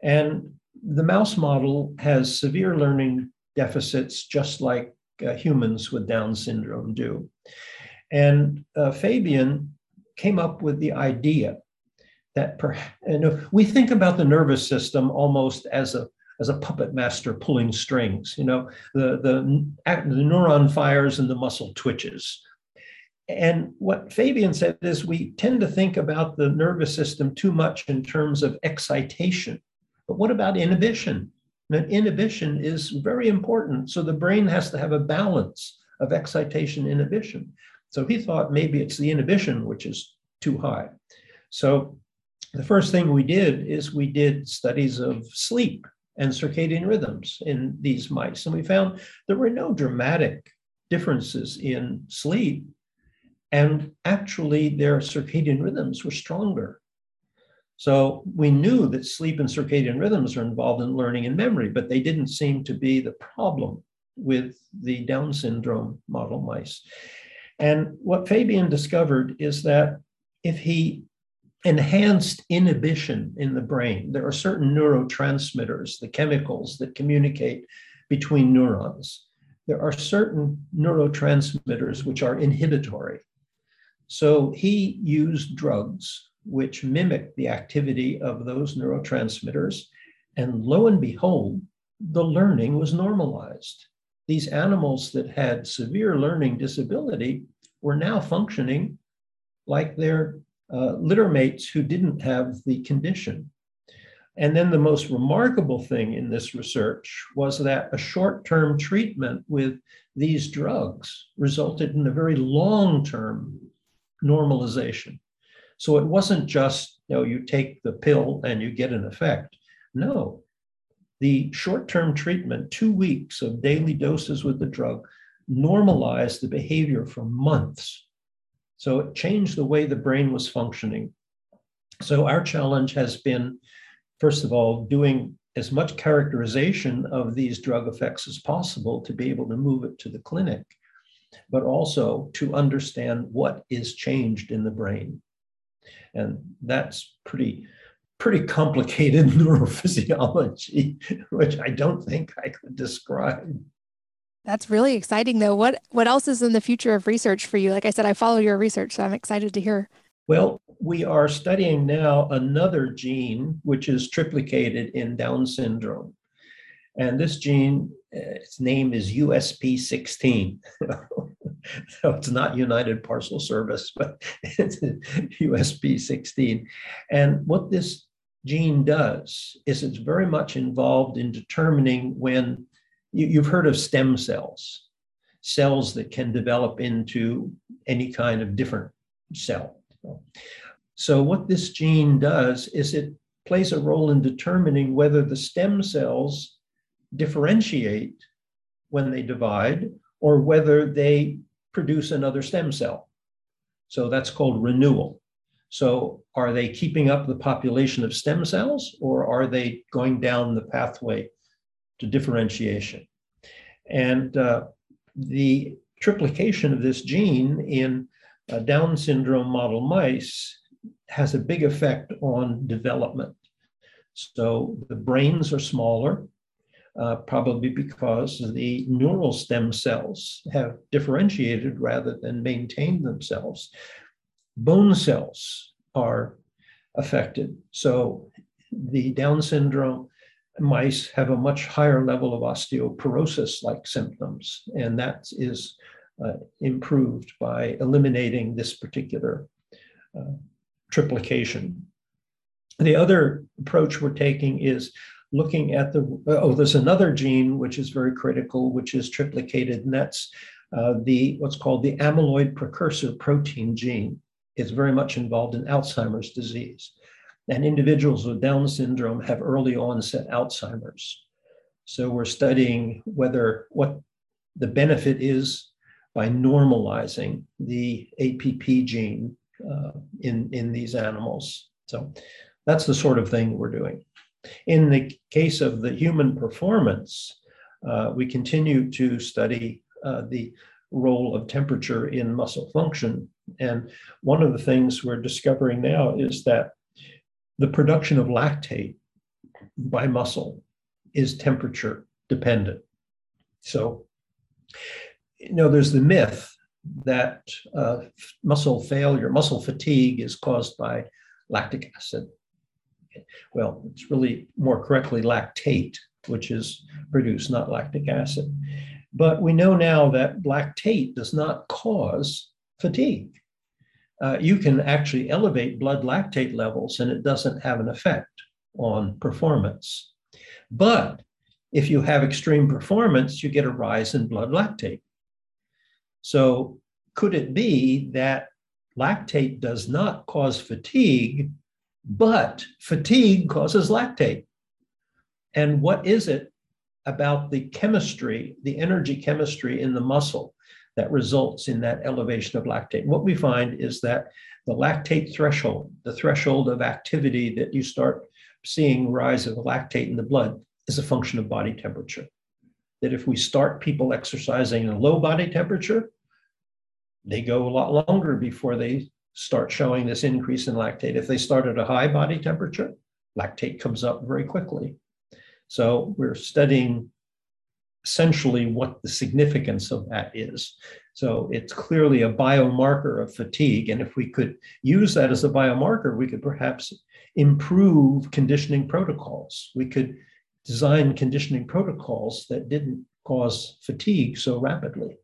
And the mouse model has severe learning deficits, just like uh, humans with Down syndrome do. And uh, Fabian came up with the idea that per, know, we think about the nervous system almost as a as a puppet master pulling strings. You know, the the, the neuron fires and the muscle twitches. And what Fabian said is we tend to think about the nervous system too much in terms of excitation But what about inhibition? And inhibition is very important. So the brain has to have a balance of excitation inhibition. So he thought maybe it's the inhibition which is too high. So the first thing we did is we did studies of sleep and circadian rhythms in these mice. And we found there were no dramatic differences in sleep. And actually, their circadian rhythms were stronger. So we knew that sleep and circadian rhythms are involved in learning and memory, but they didn't seem to be the problem with the Down syndrome model mice. And what Fabian discovered is that if he enhanced inhibition in the brain. There are certain neurotransmitters, the chemicals that communicate between neurons. There are certain neurotransmitters which are inhibitory. So he used drugs which mimic the activity of those neurotransmitters. And lo and behold, the learning was normalized. These animals that had severe learning disability were now functioning like their uh, litter mates who didn't have the condition. And then the most remarkable thing in this research was that a short term treatment with these drugs resulted in a very long term normalization. So it wasn't just, you know, you take the pill and you get an effect. No, the short term treatment, two weeks of daily doses with the drug, normalized the behavior for months. So it changed the way the brain was functioning. So our challenge has been, first of all, doing as much characterization of these drug effects as possible to be able to move it to the clinic, but also to understand what is changed in the brain. And that's pretty pretty complicated neurophysiology, which I don't think I could describe. That's really exciting though. What what else is in the future of research for you? Like I said, I follow your research, so I'm excited to hear. Well, we are studying now another gene which is triplicated in Down syndrome. And this gene, eh, its name is USP16. so it's not United Parcel Service, but it's USP16. And what this gene does is it's very much involved in determining when you, have heard of stem cells, cells that can develop into any kind of different cell. So, what this gene does is it plays a role in determining whether the stem cells differentiate when they divide or whether they produce another stem cell. So, that's called renewal. So, are they keeping up the population of stem cells or are they going down the pathway to differentiation. And uh, the triplication of this gene in uh, Down syndrome model mice has a big effect on development. So the brains are smaller, uh, probably because the neural stem cells have differentiated rather than maintained themselves. Bone cells are affected. So the Down syndrome mice have a much higher level of osteoporosis like symptoms, and that is uh, improved by eliminating this particular uh, triplication. The other approach we're taking is looking at the, oh, there's another gene which is very critical, which is triplicated, and that's uh, the what's called the amyloid precursor protein gene. It's very much involved in Alzheimer's disease. And individuals with Down syndrome have early onset Alzheimer's. So we're studying whether what the benefit is by normalizing the APP gene uh, in, in these animals. So that's the sort of thing we're doing. In the case of the human performance, uh, we continue to study uh, the role of temperature in muscle function. And one of the things we're discovering now is that the production of lactate by muscle is temperature dependent. So, you know, there's the myth that uh, muscle failure, muscle fatigue is caused by lactic acid. Well, it's really more correctly lactate, which is produced, not lactic acid. But we know now that lactate does not cause fatigue uh, you can actually elevate blood lactate levels and it doesn't have an effect. on performance. But if you have extreme performance, you get a rise in blood lactate. So, could it be that lactate does not cause fatigue, but fatigue causes lactate? And what is it about the chemistry, the energy chemistry in the muscle that results in that elevation of lactate? What we find is that the lactate threshold, the threshold of activity that you start seeing rise of lactate in the blood, is a function of body temperature. That if we start people exercising in a low body temperature, they go a lot longer before they start showing this increase in lactate. If they start at a high body temperature, lactate comes up very quickly. So we're studying essentially what the significance of that is. So it's clearly a biomarker of fatigue. And if we could use that as a biomarker, we could perhaps improve conditioning protocols. We could design conditioning protocols that didn't cause fatigue so rapidly.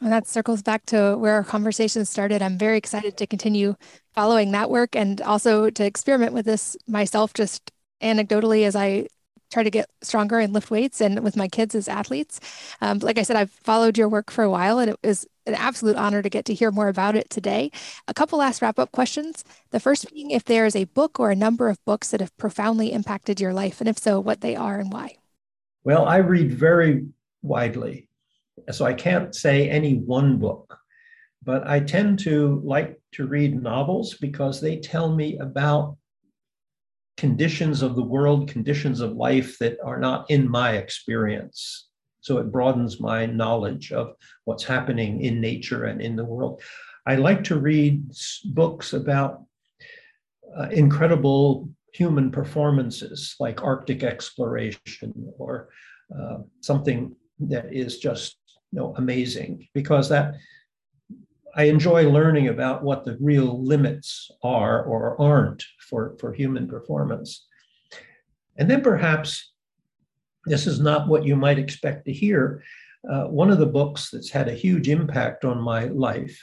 And that circles back to where our conversation started. I'm very excited to continue following that work and also to experiment with this myself, just anecdotally, as I try to get stronger and lift weights and with my kids as athletes. Um, like I said, I've followed your work for a while and it was an absolute honor to get to hear more about it today. A couple last wrap up questions. The first being if there is a book or a number of books that have profoundly impacted your life, and if so, what they are and why. Well, I read very widely, so I can't say any one book, but I tend to like to read novels because they tell me about conditions of the world, conditions of life that are not in my experience. So it broadens my knowledge of what's happening in nature and in the world. I like to read books about uh, incredible human performances like Arctic exploration or uh, something that is just you know, amazing because that I enjoy learning about what the real limits are or aren't for, for human performance. And then perhaps this is not what you might expect to hear. Uh, one of the books that's had a huge impact on my life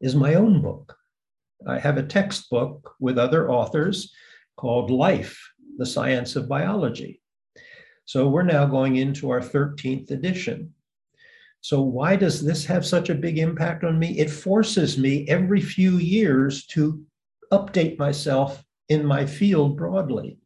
is my own book. I have a textbook with other authors called Life, the Science of Biology. So we're now going into our 13th edition. So, why does this have such a big impact on me? It forces me every few years to update myself in my field broadly.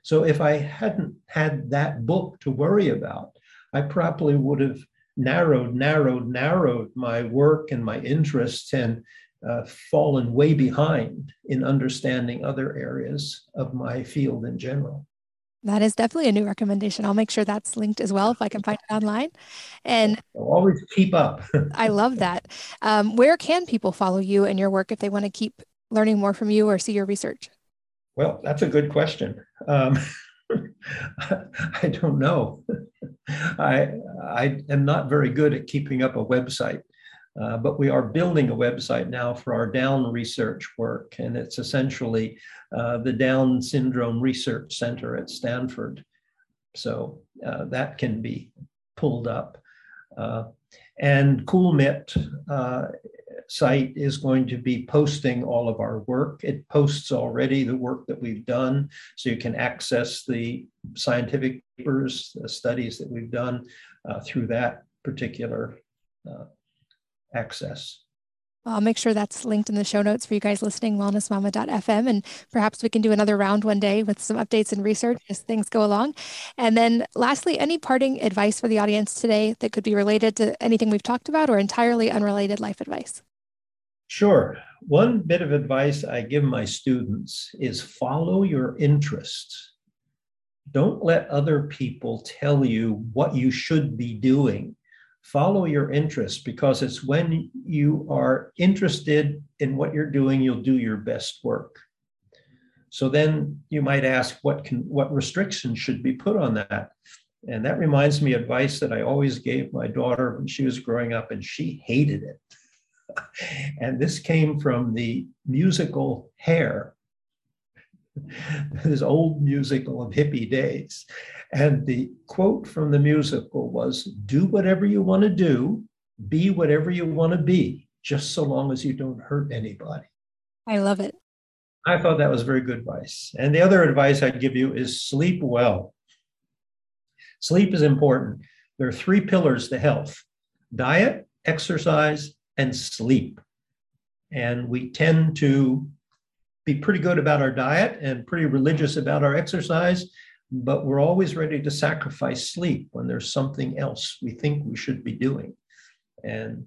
So, if I hadn't had that book to worry about, I probably would have narrowed, narrowed, narrowed my work and my interests and uh, fallen way behind in understanding other areas of my field in general. That is definitely a new recommendation. I'll make sure that's linked as well if I can find it online. And I'll always keep up. I love that. Um, where can people follow you and your work if they want to keep learning more from you or see your research? Well, that's a good question. Um, I don't know. I I am not very good at keeping up a website. Uh, but we are building a website now for our Down research work, and it's essentially uh, the Down Syndrome Research Center at Stanford. So uh, that can be pulled up. Uh, and Cool Mitt uh, site is going to be posting all of our work. It posts already the work that we've done, so you can access the scientific papers, the studies that we've done uh, through that particular access. I'll make sure that's linked in the show notes for you guys listening, wellnessmama.fm. And perhaps we can do another round one day with some updates and research as things go along. And then, lastly, any parting advice for the audience today that could be related to anything we've talked about or entirely unrelated life advice? Sure. One bit of advice I give my students is follow your interests. Don't let other people tell you what you should be doing follow your interests because it's when you are interested in what you're doing you'll do your best work. So then you might ask what can what restrictions should be put on that. And that reminds me advice that i always gave my daughter when she was growing up and she hated it. And this came from the musical hair this old musical of hippie days and the quote from the musical was Do whatever you want to do, be whatever you want to be, just so long as you don't hurt anybody. I love it. I thought that was very good advice. And the other advice I'd give you is sleep well. Sleep is important. There are three pillars to health diet, exercise, and sleep. And we tend to be pretty good about our diet and pretty religious about our exercise, but we're always ready to sacrifice sleep when there's something else we think we should be doing. And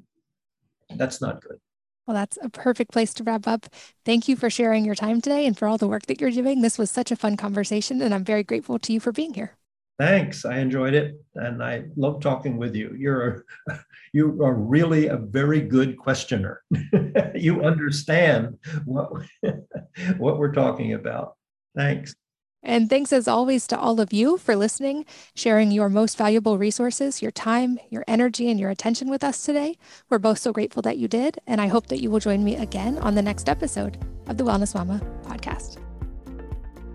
that's not good. Well, that's a perfect place to wrap up. Thank you for sharing your time today and for all the work that you're doing. This was such a fun conversation, and I'm very grateful to you for being here. Thanks. I enjoyed it, and I love talking with you. You're a, you are really a very good questioner. you understand what what we're talking about. Thanks. And thanks as always to all of you for listening, sharing your most valuable resources, your time, your energy, and your attention with us today. We're both so grateful that you did. And I hope that you will join me again on the next episode of the Wellness Mama podcast.